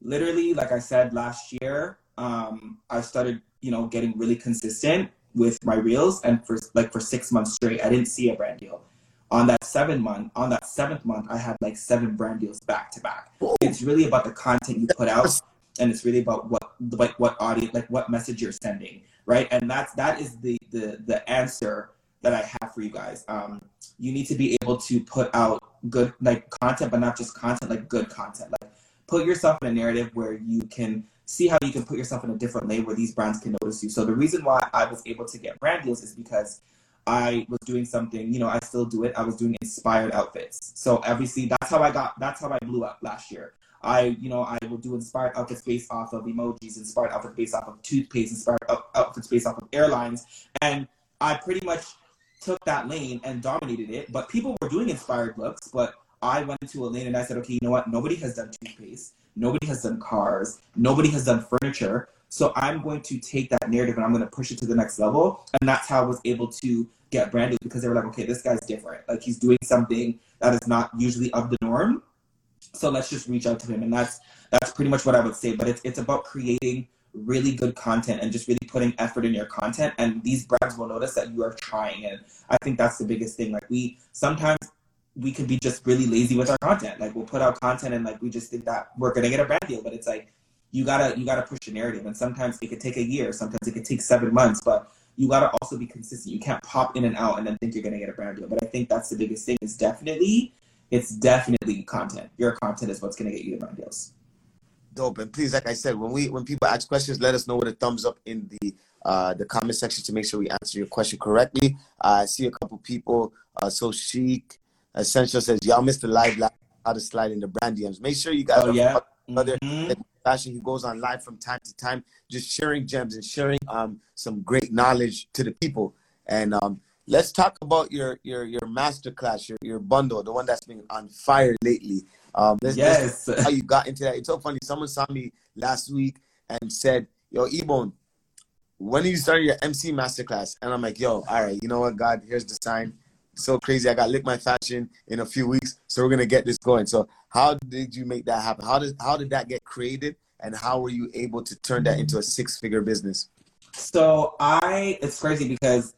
Speaker 1: literally like i said last year um i started you know getting really consistent with my reels and for like for six months straight i didn't see a brand deal. On that seven month on that seventh month i had like seven brand deals back to back. It's really about the content you put out and it's really about what like what audience like what message you're sending right? And that's that is the the the answer that i have for you guys. Um you need to be able to put out good like content but not just content like good content like put yourself in a narrative where you can see how you can put yourself in a different lane where these brands can notice you so the reason why i was able to get brand deals is because I was doing something, you know, I still do it. I was doing inspired outfits. So obviously that's how I got that's how I blew up last year. I, you know, I will do inspired outfits based off of emojis, inspired outfits based off of toothpaste, inspired outfits based off of airlines. And I pretty much took that lane and dominated it. But people were doing inspired looks, but I went into a lane and I said, okay, you know what? Nobody has done toothpaste. Nobody has done cars. Nobody has done furniture. So I'm going to take that narrative and I'm going to push it to the next level. And that's how I was able to get branded because they were like, okay, this guy's different. Like he's doing something that is not usually of the norm. So let's just reach out to him. And that's that's pretty much what I would say. But it's it's about creating really good content and just really putting effort in your content. And these brands will notice that you are trying. And I think that's the biggest thing. Like we sometimes we could be just really lazy with our content. Like we'll put out content and like we just think that we're gonna get a brand deal, but it's like you gotta you gotta push the narrative. And sometimes it could take a year, sometimes it could take seven months, but you gotta also be consistent. You can't pop in and out and then think you're gonna get a brand deal. But I think that's the biggest thing is definitely it's definitely content. Your content is what's gonna get you the brand deals.
Speaker 3: Dope. And please, like I said, when we when people ask questions, let us know with a thumbs up in the uh, the comment section to make sure we answer your question correctly. Uh, I see a couple people. Uh, so chic, Essential says, y'all missed the live, live how to slide in the brand DMs. Make sure you guys
Speaker 1: oh, yeah.
Speaker 3: other mm-hmm. fashion. He goes on live from time to time, just sharing gems and sharing um some great knowledge to the people. And um, let's talk about your your your masterclass, your your bundle, the one that's been on fire lately. Um, let's,
Speaker 1: yes.
Speaker 3: Let's how you got into that. It's so funny. Someone saw me last week and said, "Yo, Ebon, when are you starting your MC masterclass?" And I'm like, "Yo, all right, you know what, God, here's the sign so crazy. I got Link My Fashion in a few weeks, so we're gonna get this going. So how did you make that happen? How did how did that get created, and how were you able to turn that into a six figure business?
Speaker 1: So I it's crazy because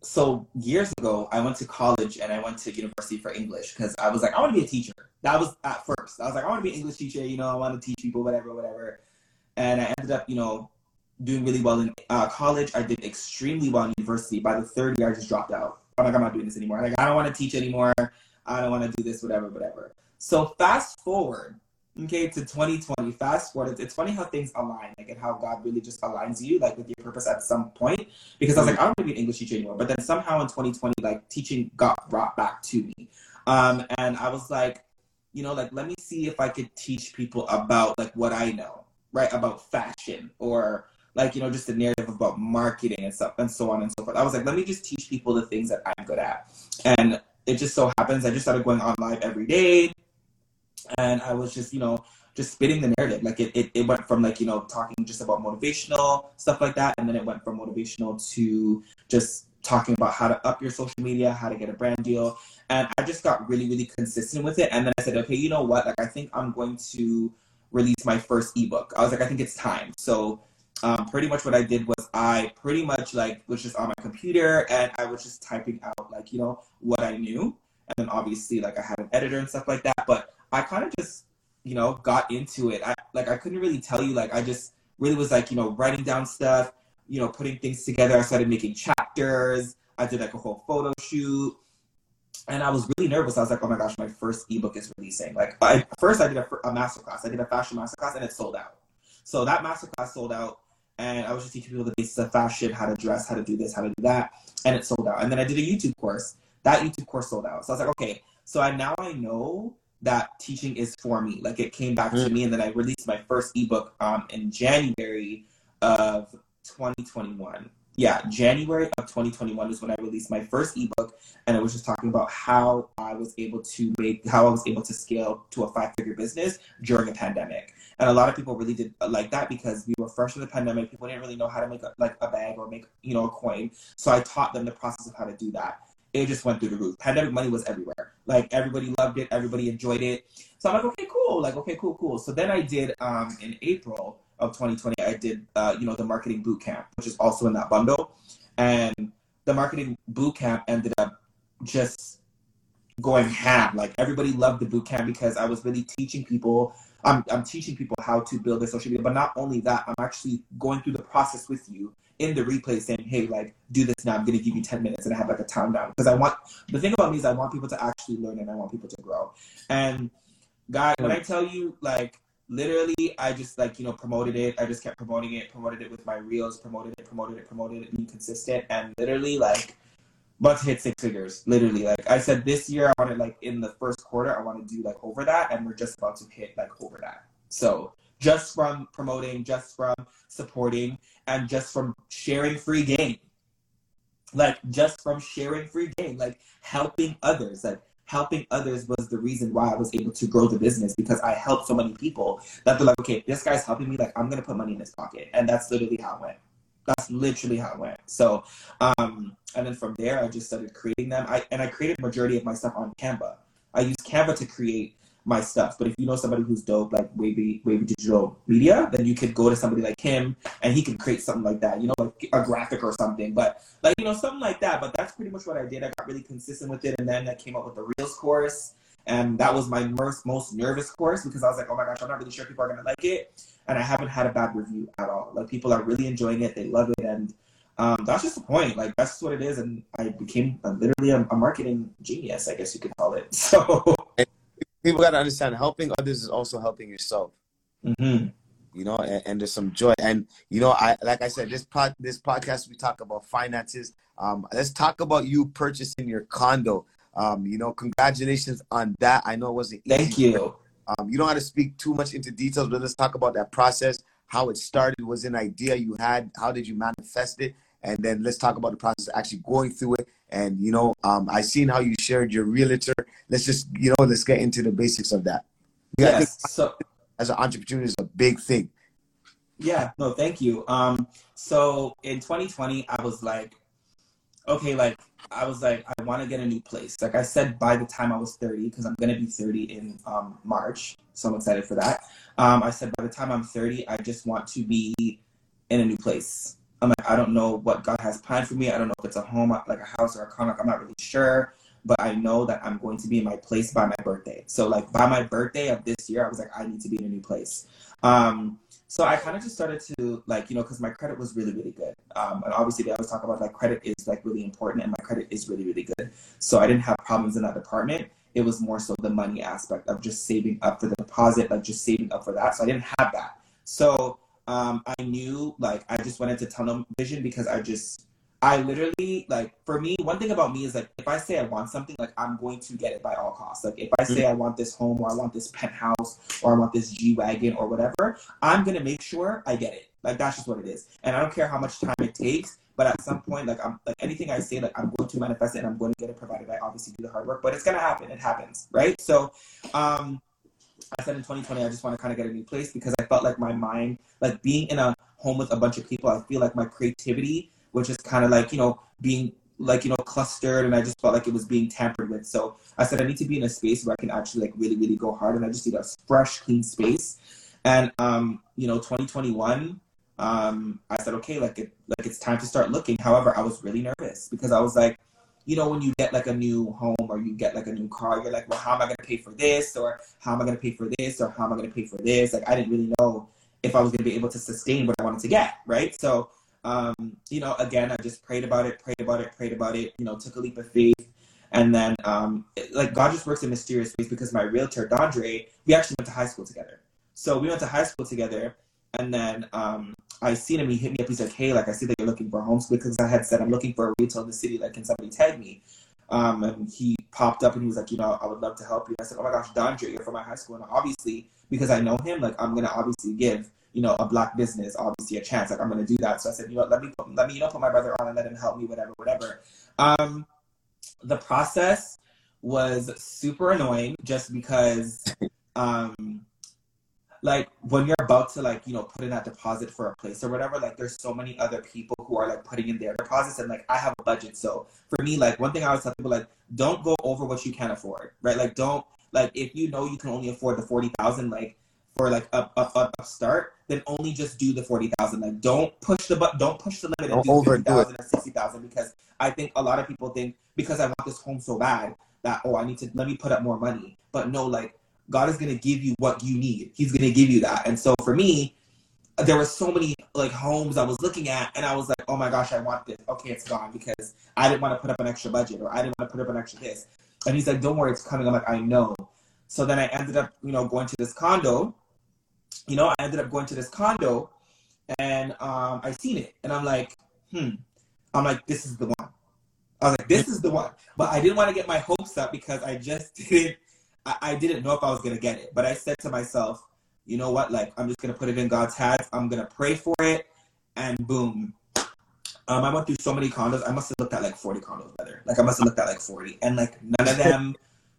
Speaker 1: so years ago I went to college and I went to university for English because I was like I want to be a teacher. That was at first. I was like I want to be an English teacher. You know I want to teach people whatever whatever. And I ended up you know doing really well in uh, college. I did extremely well in university. By the third year I just dropped out I'm like, I'm not doing this anymore. Like, I don't want to teach anymore. I don't want to do this, whatever, whatever. So fast forward, okay, to 2020. Fast forward. It's, funny how things align, like, and how God really just aligns you, like, with your purpose at some point. Because I was like, I don't want to be an English teacher anymore. But then somehow in 2020, like, teaching got brought back to me, um, and I was like, you know, like, let me see if I could teach people about like what I know, right, about fashion or like you know just a narrative about marketing and stuff and so on and so forth i was like let me just teach people the things that i'm good at and it just so happens i just started going on live every day and i was just you know just spitting the narrative. Like it, it, it went from like you know talking just about motivational stuff like that and then it went from motivational to just talking about how to up your social media how to get a brand deal. And i just got really really consistent with it. And then i said okay you know what? Like i think i'm going to release my first ebook. I was like i think it's time. So um, pretty much what I did was I pretty much like was just on my computer and I was just typing out like you know what I knew, and then obviously like I had an editor and stuff like that. But I kind of just you know got into it. I like I couldn't really tell you like I just really was like you know writing down stuff, you know putting things together. I started making chapters. I did like a whole photo shoot. And I was really nervous. I was like, "Oh my gosh, my first ebook is releasing!" Like, I, first I did a, a masterclass. I did a fashion masterclass, and it sold out. So that masterclass sold out and I was just teaching people the basics of fashion, how to dress, how to do this, how to do that, and it sold out. And then I did a YouTube course. That YouTube course sold out. So I was like, okay, so I now I know that teaching is for me. Like it came back mm. to me, and then I released my first ebook um, in January of 2021. Yeah, January of 2021 is when I released my first ebook, and it was just talking about how I was able to make, how I was able to scale to a five-figure business during a pandemic. And a lot of people really did like that because we were fresh in the pandemic. People didn't really know how to make a, like a bag or make, you know, a coin. So I taught them the process of how to do that. It just went through the roof. Pandemic money was everywhere. Like everybody loved it. Everybody enjoyed it. So I'm like, okay, cool. Like, okay, cool, cool. So then I did, um, in April of 2020, I did, uh, you know, the marketing boot camp, which is also in that bundle. And the marketing boot camp ended up just going ham. Like everybody loved the boot camp because I was really teaching people I'm, I'm teaching people how to build their social media. But not only that, I'm actually going through the process with you in the replay saying, hey, like, do this now. I'm going to give you 10 minutes and I have like a time down. Because I want, the thing about me is I want people to actually learn and I want people to grow. And, guy, when I tell you, like, literally, I just, like, you know, promoted it. I just kept promoting it, promoted it with my reels, promoted it, promoted it, promoted it, being consistent. And literally, like, but to hit six figures, literally. Like I said, this year I wanted like in the first quarter, I want to do like over that, and we're just about to hit like over that. So just from promoting, just from supporting, and just from sharing free game, like just from sharing free game, like helping others, like helping others was the reason why I was able to grow the business because I helped so many people that they're like, okay, this guy's helping me, like I'm gonna put money in his pocket, and that's literally how it went. That's literally how it went. So, um, and then from there, I just started creating them. I and I created majority of my stuff on Canva. I use Canva to create my stuff. But if you know somebody who's dope, like Wavy Wavy Digital Media, then you could go to somebody like him and he can create something like that. You know, like a graphic or something. But like you know, something like that. But that's pretty much what I did. I got really consistent with it, and then I came up with the Reels course. And that was my most, most nervous course because I was like, oh my gosh, I'm not really sure people are gonna like it and I haven't had a bad review at all. Like people are really enjoying it, they love it, and um, that's just the point. Like that's what it is, and I became a, literally a, a, marketing genius, I guess you could call it. So
Speaker 3: people got to understand, helping others is also helping yourself.
Speaker 1: Mm-hmm.
Speaker 3: You know, and, and, there's some joy, and you know, I like I said, this pod, this podcast we talk about finances. Um, let's talk about you purchasing your condo. Um, you know, congratulations on that. I know it wasn't
Speaker 1: easy. Thank you.
Speaker 3: Um, you don't have to speak too much into details, but let's talk about that process, how it started, was an idea you had, how did you manifest it, and then let's talk about the process actually going through it. And you know, um, I seen how you shared your realtor. Let's just you know, let's get into the basics of that.
Speaker 1: Yes. So
Speaker 3: as an entrepreneur is a big thing.
Speaker 1: Yeah. No, thank you. Um, so in 2020, I was like, okay, like I was like, I want to get a new place. Like I said, by the time I was 30, because I'm going to be 30 in um, March. So I'm excited for that. Um, I said, by the time I'm 30, I just want to be in a new place. I'm like, I don't know what God has planned for me. I don't know if it's a home, like a house or a condo. I'm not really sure. But I know that I'm going to be in my place by my birthday. So, like, by my birthday of this year, I was like, I need to be in a new place. Um, so I kind of just started to like, you know, because my credit was really, really good. Um, and obviously, they always talk about like credit is like really important, and my credit is really, really good. So I didn't have problems in that department. It was more so the money aspect of just saving up for the deposit, like just saving up for that. So I didn't have that. So um, I knew like I just went into tunnel vision because I just I literally like for me, one thing about me is like if I say I want something, like I'm going to get it by all costs. Like if I say I want this home or I want this penthouse or I want this G wagon or whatever, I'm gonna make sure I get it. Like that's just what it is. And I don't care how much time it takes, but at some point, like I'm like anything I say, like I'm going to manifest it and I'm going to get it provided I obviously do the hard work. But it's gonna happen. It happens, right? So um I said in 2020 I just want to kind of get a new place because I felt like my mind, like being in a home with a bunch of people, I feel like my creativity which is kind of like you know being like you know clustered and i just felt like it was being tampered with. So i said i need to be in a space where i can actually like really really go hard and i just need a fresh clean space. And um you know 2021 um i said okay like it like it's time to start looking. However i was really nervous because i was like you know when you get like a new home or you get like a new car you're like well how am i going to pay for this or how am i going to pay for this or how am i going to pay for this? Like i didn't really know if i was going to be able to sustain what i wanted to get right? So um, you know, again, I just prayed about it, prayed about it, prayed about it, you know, took a leap of faith. And then, um, it, like, God just works in mysterious ways because my realtor, Dondre, we actually went to high school together. So we went to high school together. And then um, I seen him, he hit me up. He's like, hey, like, I see that you're looking for a homeschool because I had said, I'm looking for a retail in the city. Like, can somebody tag me? Um, and he popped up and he was like, you know, I would love to help you. I said, oh my gosh, Dondre, you're from my high school. And obviously, because I know him, like, I'm going to obviously give you know, a black business, obviously a chance. Like I'm gonna do that. So I said, you know, let me put, let me you know put my brother on and let him help me, whatever, whatever. Um, the process was super annoying just because um like when you're about to like you know put in that deposit for a place or whatever like there's so many other people who are like putting in their deposits and like i have a budget so for me like one thing i always tell people like don't go over what you can afford right like don't like if you know you can only afford the 40000 like for like a, a, a start, then only just do the forty thousand. Like don't push the but don't push the limit and do fifty thousand or sixty thousand because I think a lot of people think because I want this home so bad that oh I need to let me put up more money. But no, like God is gonna give you what you need. He's gonna give you that. And so for me, there were so many like homes I was looking at, and I was like, oh my gosh, I want this. Okay, it's gone because I didn't want to put up an extra budget or I didn't want to put up an extra this. And he's like, don't worry, it's coming. I'm like, I know. So then I ended up, you know, going to this condo you know, I ended up going to this condo and um, I seen it and I'm like, hmm. I'm like, this is the one. I was like, this is the one. But I didn't want to get my hopes up because I just didn't I, I didn't know if I was gonna get it. But I said to myself, you know what, like I'm just gonna put it in God's hands. I'm gonna pray for it and boom. Um, I went through so many condos. I must have looked at like 40 condos better. Like I must have looked at like 40, and like none of them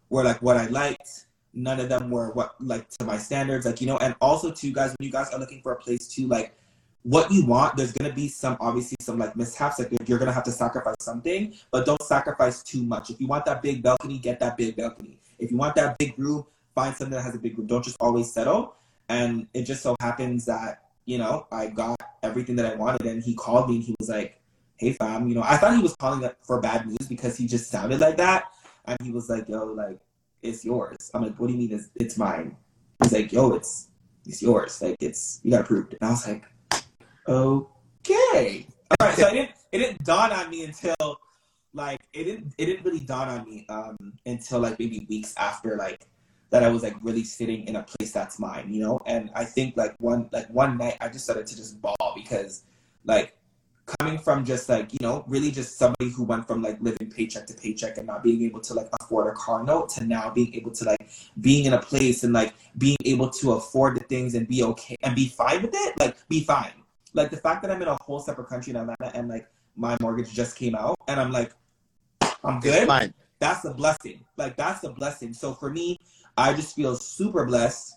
Speaker 1: were like what I liked. None of them were what like to my standards. Like you know, and also too, guys, when you guys are looking for a place to like what you want, there's gonna be some obviously some like mishaps. Like you're gonna have to sacrifice something, but don't sacrifice too much. If you want that big balcony, get that big balcony. If you want that big room, find something that has a big room. Don't just always settle. And it just so happens that you know I got everything that I wanted, and he called me and he was like, "Hey fam, you know," I thought he was calling for bad news because he just sounded like that, and he was like, "Yo, like it's yours." I'm like, "What do you mean it's, it's mine?" He's like, "Yo, it's it's yours. Like it's you got approved." And I was like okay. All right, so it didn't it didn't dawn on me until like it didn't it didn't really dawn on me um until like maybe weeks after like that I was like really sitting in a place that's mine, you know? And I think like one like one night I just started to just bawl because like coming from just like, you know, really just somebody who went from like living paycheck to paycheck and not being able to like afford a car note to now being able to like being in a place and like being able to afford the things and be okay and be fine with it, like be fine like the fact that I'm in a whole separate country in Atlanta and like my mortgage just came out and I'm like, I'm good.
Speaker 3: Fine.
Speaker 1: That's a blessing. Like that's a blessing. So for me, I just feel super blessed.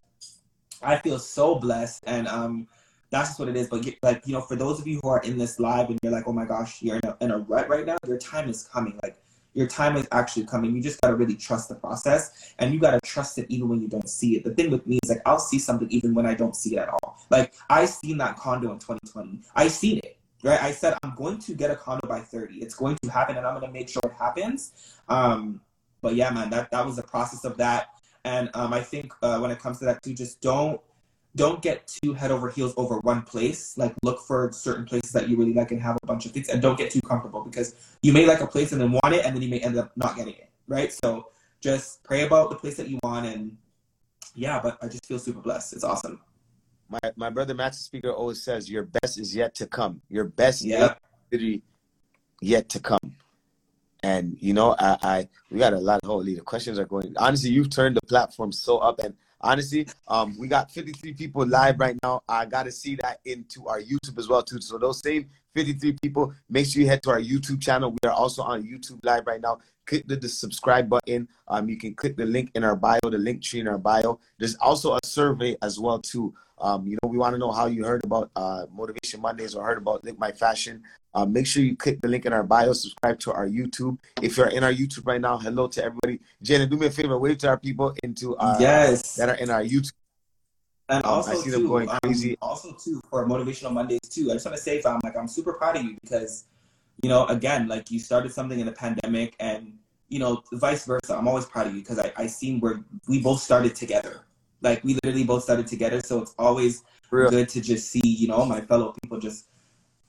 Speaker 1: I feel so blessed, and um, that's what it is. But like you know, for those of you who are in this live and you're like, oh my gosh, you're in a, in a rut right now. Your time is coming. Like your time is actually coming. You just gotta really trust the process, and you gotta trust it even when you don't see it. The thing with me is like I'll see something even when I don't see it at all. Like I seen that condo in 2020. I seen it. Right. I said I'm going to get a condo by 30. It's going to happen, and I'm gonna make sure it happens. Um, but yeah, man, that that was the process of that. And um, I think uh, when it comes to that too, just don't don't get too head over heels over one place. Like look for certain places that you really like and have a bunch of things, and don't get too comfortable because you may like a place and then want it, and then you may end up not getting it. Right. So just pray about the place that you want, and yeah. But I just feel super blessed. It's awesome.
Speaker 3: My my brother Master Speaker always says, "Your best is yet to come. Your best yeah. yet to come." And you know, I, I we got a lot of holy. The questions are going. Honestly, you've turned the platform so up, and honestly, um, we got 53 people live right now. I got to see that into our YouTube as well too. So those same 53 people, make sure you head to our YouTube channel. We are also on YouTube live right now. Click the, the subscribe button. Um, you can click the link in our bio, the link tree in our bio. There's also a survey as well too. Um, you know, we want to know how you heard about uh, Motivation Mondays or heard about Link My Fashion. Uh, make sure you click the link in our bio, subscribe to our YouTube. If you're in our YouTube right now, hello to everybody. Jalen, do me a favor, wave to our people into our,
Speaker 1: yes
Speaker 3: that are in our YouTube.
Speaker 1: And um, also, I see them going crazy. Um, also, too, for Motivational Mondays too. I just want to say, fam, like I'm super proud of you because, you know, again, like you started something in the pandemic, and you know, vice versa. I'm always proud of you because I I seen where we both started together. Like we literally both started together, so it's always good to just see, you know, my fellow people just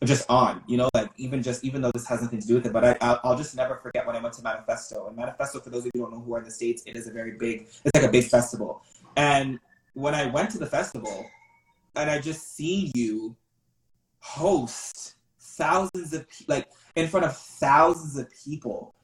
Speaker 1: just on, you know, like even just even though this has nothing to do with it, but I I'll, I'll, just never forget when I went to Manifesto. And Manifesto, for those of you who don't know who are in the states, it is a very big, it's like a big festival. And when I went to the festival, and I just see you host thousands of like in front of thousands of people.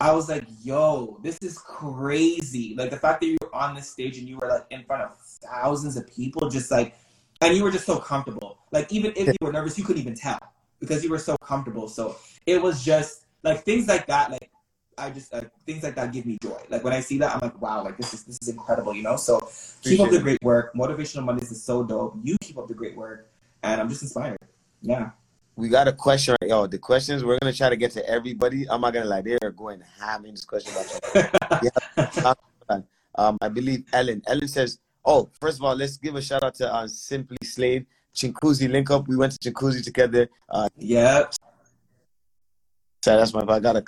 Speaker 1: I was like, yo, this is crazy. Like the fact that you were on this stage and you were like in front of thousands of people, just like and you were just so comfortable. Like even if you were nervous, you couldn't even tell because you were so comfortable. So it was just like things like that. Like I just uh, things like that give me joy. Like when I see that, I'm like, wow, like this is this is incredible, you know. So Appreciate keep up the great work. Motivational Mondays is so dope. You keep up the great work, and I'm just inspired. Yeah.
Speaker 3: We got a question, yo. The questions we're gonna try to get to everybody. I'm not gonna lie, they're going ham in this question. yeah. um, I believe Ellen. Ellen says Oh, first of all, let's give a shout out to uh, Simply Slade, Chinguzi link up. We went to Chinguzi together. Uh,
Speaker 1: yeah.
Speaker 3: So that's my. I gotta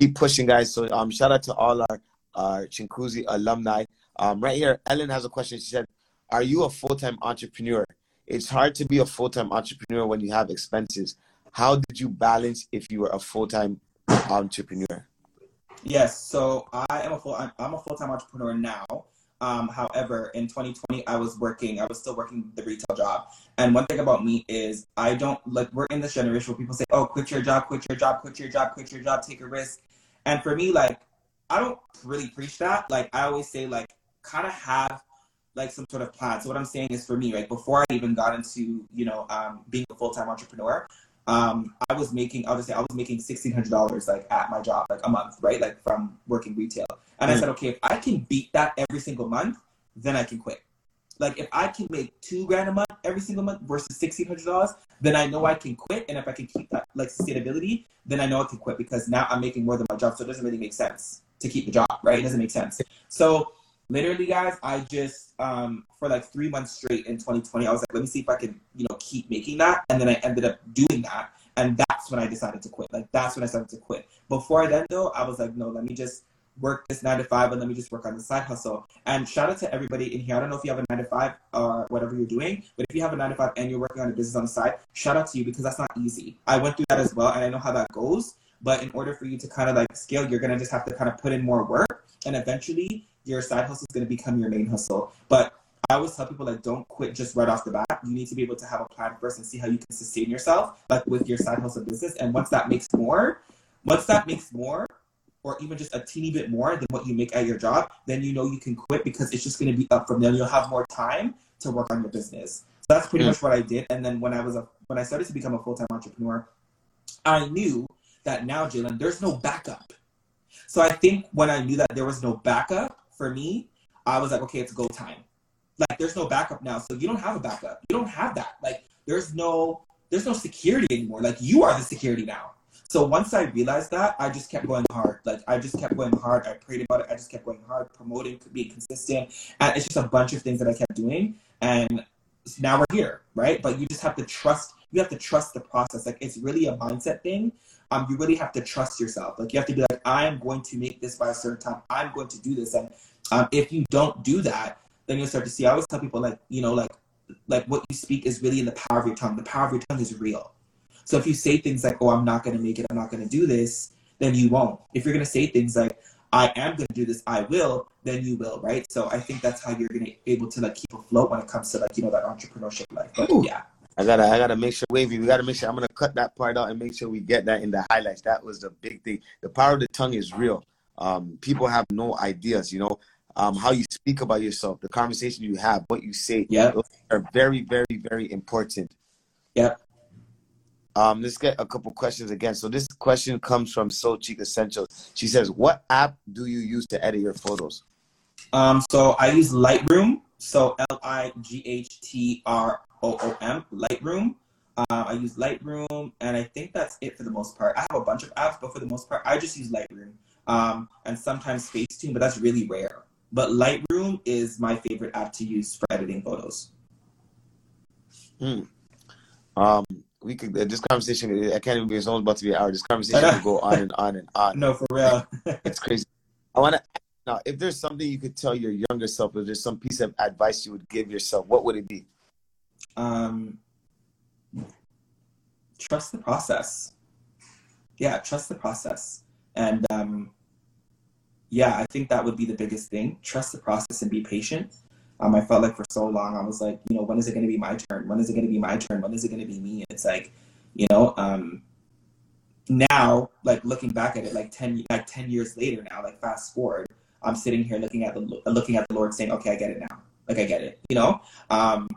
Speaker 3: keep pushing, guys. So um, shout out to all our our Chinguzi alumni. Um, right here, Ellen has a question. She said, "Are you a full time entrepreneur? It's hard to be a full time entrepreneur when you have expenses. How did you balance if you were a full time entrepreneur?"
Speaker 1: Yes, so I am a full. I'm, a full time entrepreneur now. Um, however, in 2020, I was working, I was still working the retail job. And one thing about me is I don't like, we're in this generation where people say, oh, quit your job, quit your job, quit your job, quit your job, take a risk. And for me, like, I don't really preach that. Like, I always say, like, kind of have like some sort of plan. So what I'm saying is for me, like before I even got into, you know, um, being a full-time entrepreneur, um, I was making, I'll just say I was making $1,600 like at my job, like a month, right? Like from working retail. And mm. I said, okay, if I can beat that every single month, then I can quit. Like if I can make two grand a month every single month versus sixteen hundred dollars, then I know I can quit. And if I can keep that like sustainability, then I know I can quit because now I'm making more than my job. So it doesn't really make sense to keep the job, right? It doesn't make sense. So literally, guys, I just um, for like three months straight in 2020, I was like, let me see if I can, you know, keep making that. And then I ended up doing that, and that's when I decided to quit. Like that's when I started to quit. Before then, though, I was like, no, let me just work this nine to five and let me just work on the side hustle. And shout out to everybody in here. I don't know if you have a nine to five or whatever you're doing, but if you have a nine to five and you're working on a business on the side, shout out to you because that's not easy. I went through that as well, and I know how that goes. But in order for you to kind of like scale, you're gonna just have to kind of put in more work, and eventually your side hustle is going to become your main hustle. But I always tell people like don't quit just right off the bat. You need to be able to have a plan first and see how you can sustain yourself, like with your side hustle business. And once that makes more, once that makes more, or even just a teeny bit more than what you make at your job, then you know you can quit because it's just going to be up from there. You'll have more time to work on your business. So that's pretty much what I did. And then when I was a when I started to become a full time entrepreneur, I knew that now, Jalen, there's no backup. So I think when I knew that there was no backup, for me, I was like, okay, it's go time. Like there's no backup now. So you don't have a backup. You don't have that. Like there's no there's no security anymore. Like you are the security now. So once I realized that, I just kept going hard. Like I just kept going hard. I prayed about it. I just kept going hard, promoting, being consistent, and it's just a bunch of things that I kept doing. And now we're here, right? But you just have to trust. You have to trust the process. Like it's really a mindset thing um, you really have to trust yourself. Like you have to be like, I am going to make this by a certain time. I'm going to do this. And um, if you don't do that, then you'll start to see. I always tell people like, you know, like, like what you speak is really in the power of your tongue. The power of your tongue is real. So if you say things like, oh, I'm not going to make it, I'm not going to do this, then you won't. If you're going to say things like, I am going to do this, I will, then you will, right? So I think that's how you're going to be able to like keep afloat when it comes to like, you know, that entrepreneurship life. But Ooh. yeah.
Speaker 3: I gotta, I gotta make sure, Wavy. We gotta make sure. I'm gonna cut that part out and make sure we get that in the highlights. That was the big thing. The power of the tongue is real. Um, people have no ideas. You know, um, how you speak about yourself, the conversation you have, what you say.
Speaker 1: Yeah,
Speaker 3: are very, very, very important.
Speaker 1: Yeah.
Speaker 3: Um, let's get a couple questions again. So this question comes from Soul Cheek Essentials. She says, "What app do you use to edit your photos?"
Speaker 1: Um, so I use Lightroom. So L I G H T R OOM, Lightroom. Uh, I use Lightroom, and I think that's it for the most part. I have a bunch of apps, but for the most part, I just use Lightroom um, and sometimes Facetune, but that's really rare. But Lightroom is my favorite app to use for editing photos.
Speaker 3: Hmm. Um, we could uh, this conversation. I can't even. Be, it's almost about to be an hour. This conversation could go on and on and on.
Speaker 1: No, for real.
Speaker 3: it's crazy. I want to now. If there's something you could tell your younger self, if there's some piece of advice you would give yourself, what would it be?
Speaker 1: Um, trust the process. Yeah, trust the process. And um, yeah, I think that would be the biggest thing. Trust the process and be patient. Um, I felt like for so long I was like, you know, when is it going to be my turn? When is it going to be my turn? When is it going to be me? It's like, you know, um, now like looking back at it, like ten, like ten years later now, like fast forward, I'm sitting here looking at the looking at the Lord, saying, okay, I get it now. Like I get it, you know. Um,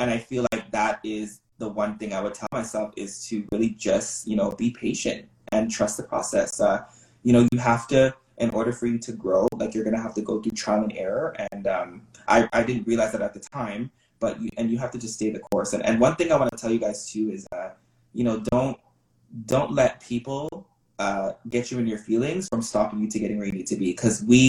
Speaker 1: and I feel like that is the one thing I would tell myself is to really just, you know, be patient and trust the process. Uh, you know, you have to, in order for you to grow, like you're gonna have to go through trial and error. And um, I, I didn't realize that at the time, but you, and you have to just stay the course. And, and one thing I want to tell you guys too is, uh, you know, don't don't let people uh, get you in your feelings from stopping you to getting where you need to be. Because we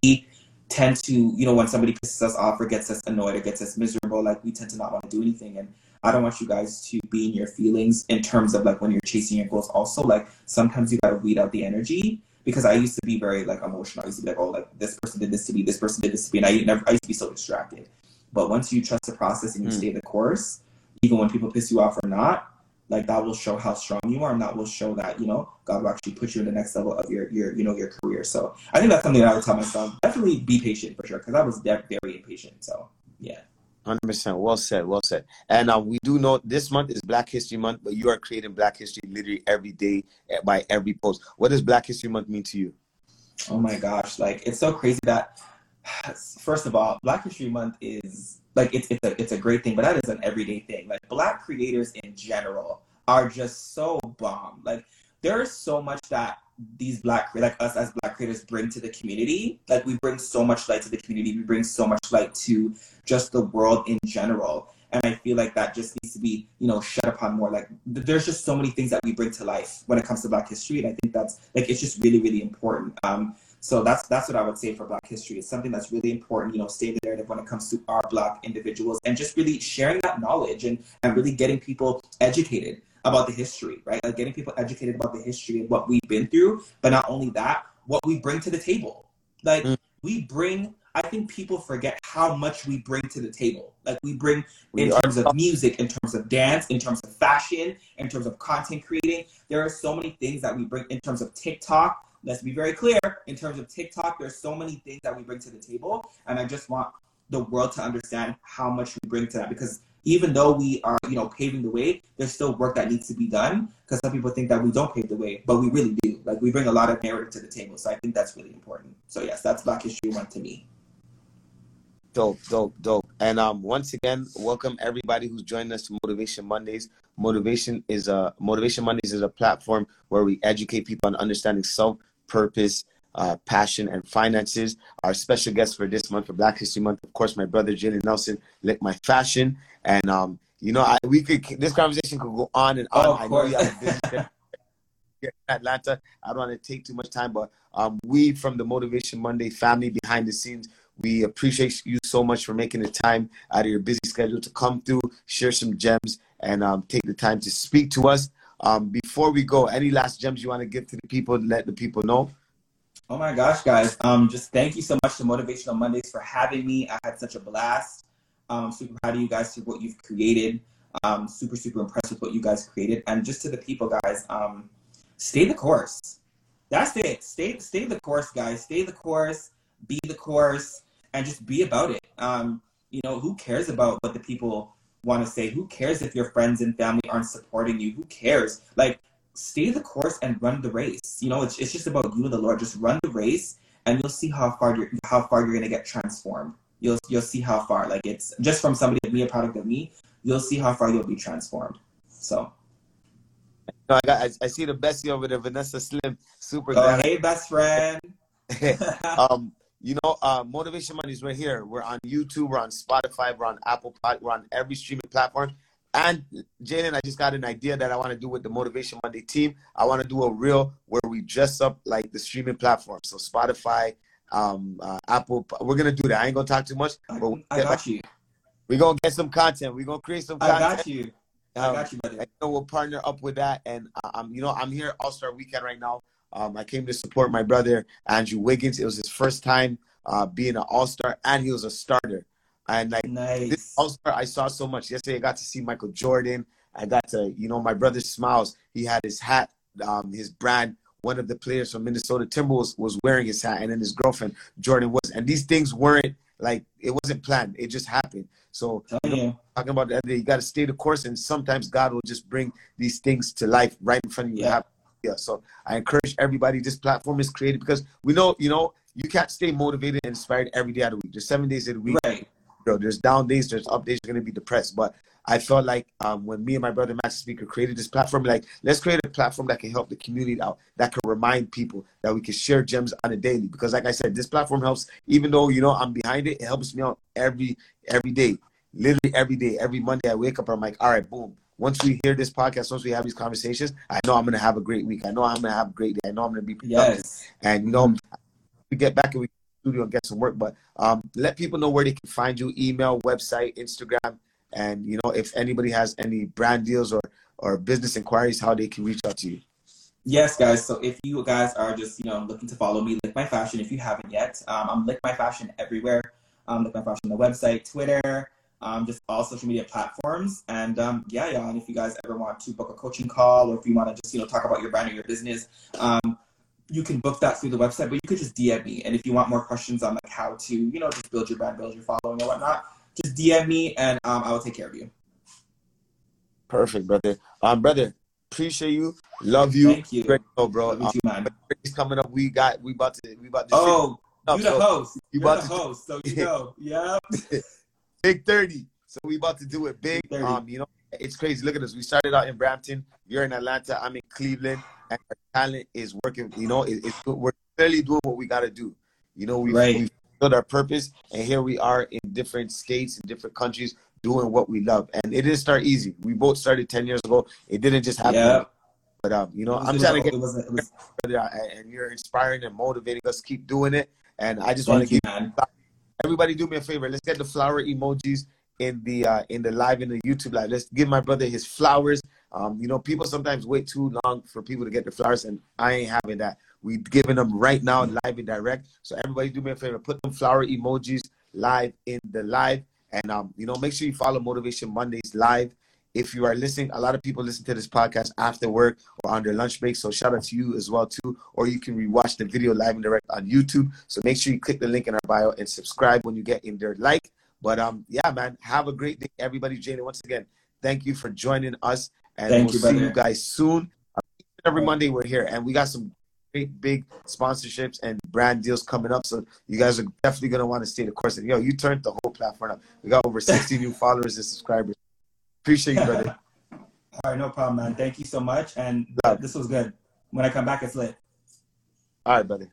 Speaker 1: tend to, you know, when somebody pisses us off or gets us annoyed or gets us miserable, like we tend to not want to do anything. And I don't want you guys to be in your feelings in terms of like when you're chasing your goals. Also, like sometimes you gotta weed out the energy because I used to be very like emotional. I used to be like, oh, like this person did this to me, this person did this to me, and I never, I used to be so distracted. But once you trust the process and you mm. stay the course, even when people piss you off or not, like that will show how strong you are and that will show that you know god will actually put you in the next level of your your you know your career. So i think that's something that i would tell myself. Definitely be patient for sure because i was very impatient so yeah.
Speaker 3: 100% well said well said. And uh, we do know this month is black history month but you are creating black history literally every day eh, by every post. What does black history month mean to you?
Speaker 1: Oh my gosh like it's so crazy that first of all black history month is like it's it's a it's a great thing, but that is an everyday thing. Like black creators in general are just so bomb. Like there is so much that these black like us as black creators bring to the community. Like we bring so much light to the community. We bring so much light to just the world in general. And I feel like that just needs to be, you know, shed upon more. Like there's just so many things that we bring to life when it comes to Black history, and I think that's like it's just really, really important. Um, so that's that's what I would say for Black history. It's something that's really important, you know, stay when it comes to our Black individuals and just really sharing that knowledge and, and really getting people educated about the history, right? Like getting people educated about the history and what we've been through, but not only that, what we bring to the table. Like mm. we bring I think people forget how much we bring to the table. Like we bring in we terms are. of music, in terms of dance, in terms of fashion, in terms of content creating. There are so many things that we bring in terms of TikTok let's be very clear in terms of TikTok, there's so many things that we bring to the table. And I just want the world to understand how much we bring to that because even though we are, you know, paving the way, there's still work that needs to be done because some people think that we don't pave the way, but we really do. Like we bring a lot of narrative to the table. So I think that's really important. So yes, that's Black History Month to me.
Speaker 3: Dope, dope, dope. And um, once again, welcome everybody who's joining us to Motivation Mondays. Motivation is a Motivation Mondays is a platform where we educate people on understanding self purpose, uh, passion, and finances. Our special guest for this month, for Black History Month, of course, my brother Jalen Nelson, Link My Fashion. And, um, you know, I, we could, this conversation could go on and on.
Speaker 1: Oh,
Speaker 3: I know you have Atlanta. I don't want to take too much time, but um, we from the Motivation Monday family behind the scenes, we appreciate you so much for making the time out of your busy schedule to come through, share some gems, and um, take the time to speak to us. Um, before we go, any last gems you want to give to the people, let the people know?
Speaker 1: Oh my gosh, guys. Um, just thank you so much to Motivational Mondays for having me. I had such a blast. Um, super proud of you guys for what you've created. Um, super, super impressed with what you guys created. And just to the people, guys, um, stay the course. That's it. Stay, stay the course, guys. Stay the course, be the course, and just be about it. Um, you know, who cares about what the people want to say, who cares if your friends and family aren't supporting you? Who cares? Like, stay the course and run the race. You know, it's, it's just about you and the Lord. Just run the race, and you'll see how far you're how far you're gonna get transformed. You'll you'll see how far. Like it's just from somebody like me, a product of me. You'll see how far you'll be transformed. So.
Speaker 3: I got. I, I see the bestie over there, Vanessa Slim. Super.
Speaker 1: Oh, hey, best friend.
Speaker 3: um, you know, uh, Motivation Monday is right here. We're on YouTube, we're on Spotify, we're on Apple Pod, we're on every streaming platform. And Jalen, I just got an idea that I want to do with the Motivation Monday team. I want to do a reel where we dress up like the streaming platform. So Spotify, um, uh, Apple. We're gonna do that. I ain't gonna talk too much.
Speaker 1: But I got you.
Speaker 3: We're gonna get some content. We're gonna create some content.
Speaker 1: I got you. Um, I got you,
Speaker 3: brother. I we'll partner up with that. And uh, I'm, you know, I'm here All Star Weekend right now. Um, I came to support my brother Andrew Wiggins. It was his first time uh, being an All Star, and he was a starter. And like
Speaker 1: nice.
Speaker 3: this All Star, I saw so much. Yesterday, I got to see Michael Jordan. I got to, you know, my brother Smiles. He had his hat, um, his brand. One of the players from Minnesota Timberwolves was wearing his hat, and then his girlfriend Jordan was. And these things weren't like it wasn't planned. It just happened. So
Speaker 1: oh, you know,
Speaker 3: talking about that, you got to stay the course, and sometimes God will just bring these things to life right in front of you.
Speaker 1: Yeah.
Speaker 3: Yeah, so I encourage everybody. This platform is created because we know, you know, you can't stay motivated and inspired every day of the week. There's seven days of the week.
Speaker 1: Right.
Speaker 3: Know, there's down days, there's up days. You're gonna be depressed. But I felt like um, when me and my brother Max Speaker created this platform, like let's create a platform that can help the community out, that can remind people that we can share gems on a daily. Because like I said, this platform helps. Even though you know I'm behind it, it helps me out every every day, literally every day. Every Monday I wake up, I'm like, all right, boom once we hear this podcast, once we have these conversations, I know I'm going to have a great week. I know I'm going to have a great day. I know I'm going to be productive.
Speaker 1: Yes.
Speaker 3: And, you know, we get back and we studio and get some work, but um, let people know where they can find you, email, website, Instagram, and, you know, if anybody has any brand deals or, or business inquiries, how they can reach out to you.
Speaker 1: Yes, guys. So if you guys are just, you know, looking to follow me, Link My Fashion, if you haven't yet, um, I'm Link My Fashion everywhere. Um, Link My Fashion on the website, Twitter, um, just all social media platforms. And um, yeah, yeah. And if you guys ever want to book a coaching call, or if you want to just you know talk about your brand or your business, um, you can book that through the website. But you could just DM me. And if you want more questions on like how to you know just build your brand, build your following, or whatnot, just DM me, and um, I will take care of you.
Speaker 3: Perfect, brother. Um, brother, appreciate you. Love you.
Speaker 1: Thank you.
Speaker 3: Great show, bro.
Speaker 1: Love you
Speaker 3: Um,
Speaker 1: too, man.
Speaker 3: coming up. We got we about to we about to
Speaker 1: Oh,
Speaker 3: up,
Speaker 1: you the
Speaker 3: so
Speaker 1: host.
Speaker 3: you
Speaker 1: You're
Speaker 3: about
Speaker 1: the
Speaker 3: to-
Speaker 1: host, so you know. Yeah.
Speaker 3: big 30. So we about to do it big.
Speaker 1: 30.
Speaker 3: Um, you know, it's crazy. Look at us. We started out in Brampton. You're in Atlanta. I'm in Cleveland. And our talent is working. You know, it, it's we're clearly doing what we got to do. You know, we
Speaker 1: Right.
Speaker 3: we fulfilled our purpose, and here we are in different states and different countries doing what we love. And it didn't start easy. We both started 10 years ago. It didn't just happen.
Speaker 1: Yeah.
Speaker 3: But um, you know, I'm trying to get
Speaker 1: It was, it was,
Speaker 3: brother, and you're inspiring and motivating us. Keep doing it. And I just want to give
Speaker 1: man.
Speaker 3: everybody do me a favor. Let's get the flower emojis in the uh, in the live in the YouTube live. Let's give my brother his flowers. Um, you know, people sometimes wait too long for people to get the flowers, and I ain't having that. We giving them right now, live and direct. So everybody, do me a favor, put them flower emojis live in the live, and um, you know, make sure you follow Motivation Mondays live. If you are listening, a lot of people listen to this podcast after work or on their lunch break. So shout out to you as well too. Or you can rewatch the video live and direct on YouTube. So make sure you click the link in our bio and subscribe when you get in there. Like, but um, yeah, man, have a great day, everybody. Jane, once again, thank you for joining us, and
Speaker 1: Thank
Speaker 3: we'll
Speaker 1: you,
Speaker 3: see you guys soon. Every Monday we're here, and we got some great big sponsorships and brand deals coming up. So you guys are definitely gonna want to stay the course. And yo, you turned the whole platform up. We got over 60 new followers and subscribers. Appreciate you, brother.
Speaker 1: All right, no problem, man. Thank you so much. And
Speaker 3: Love.
Speaker 1: this was good. When I come back, it's lit.
Speaker 3: All right, brother.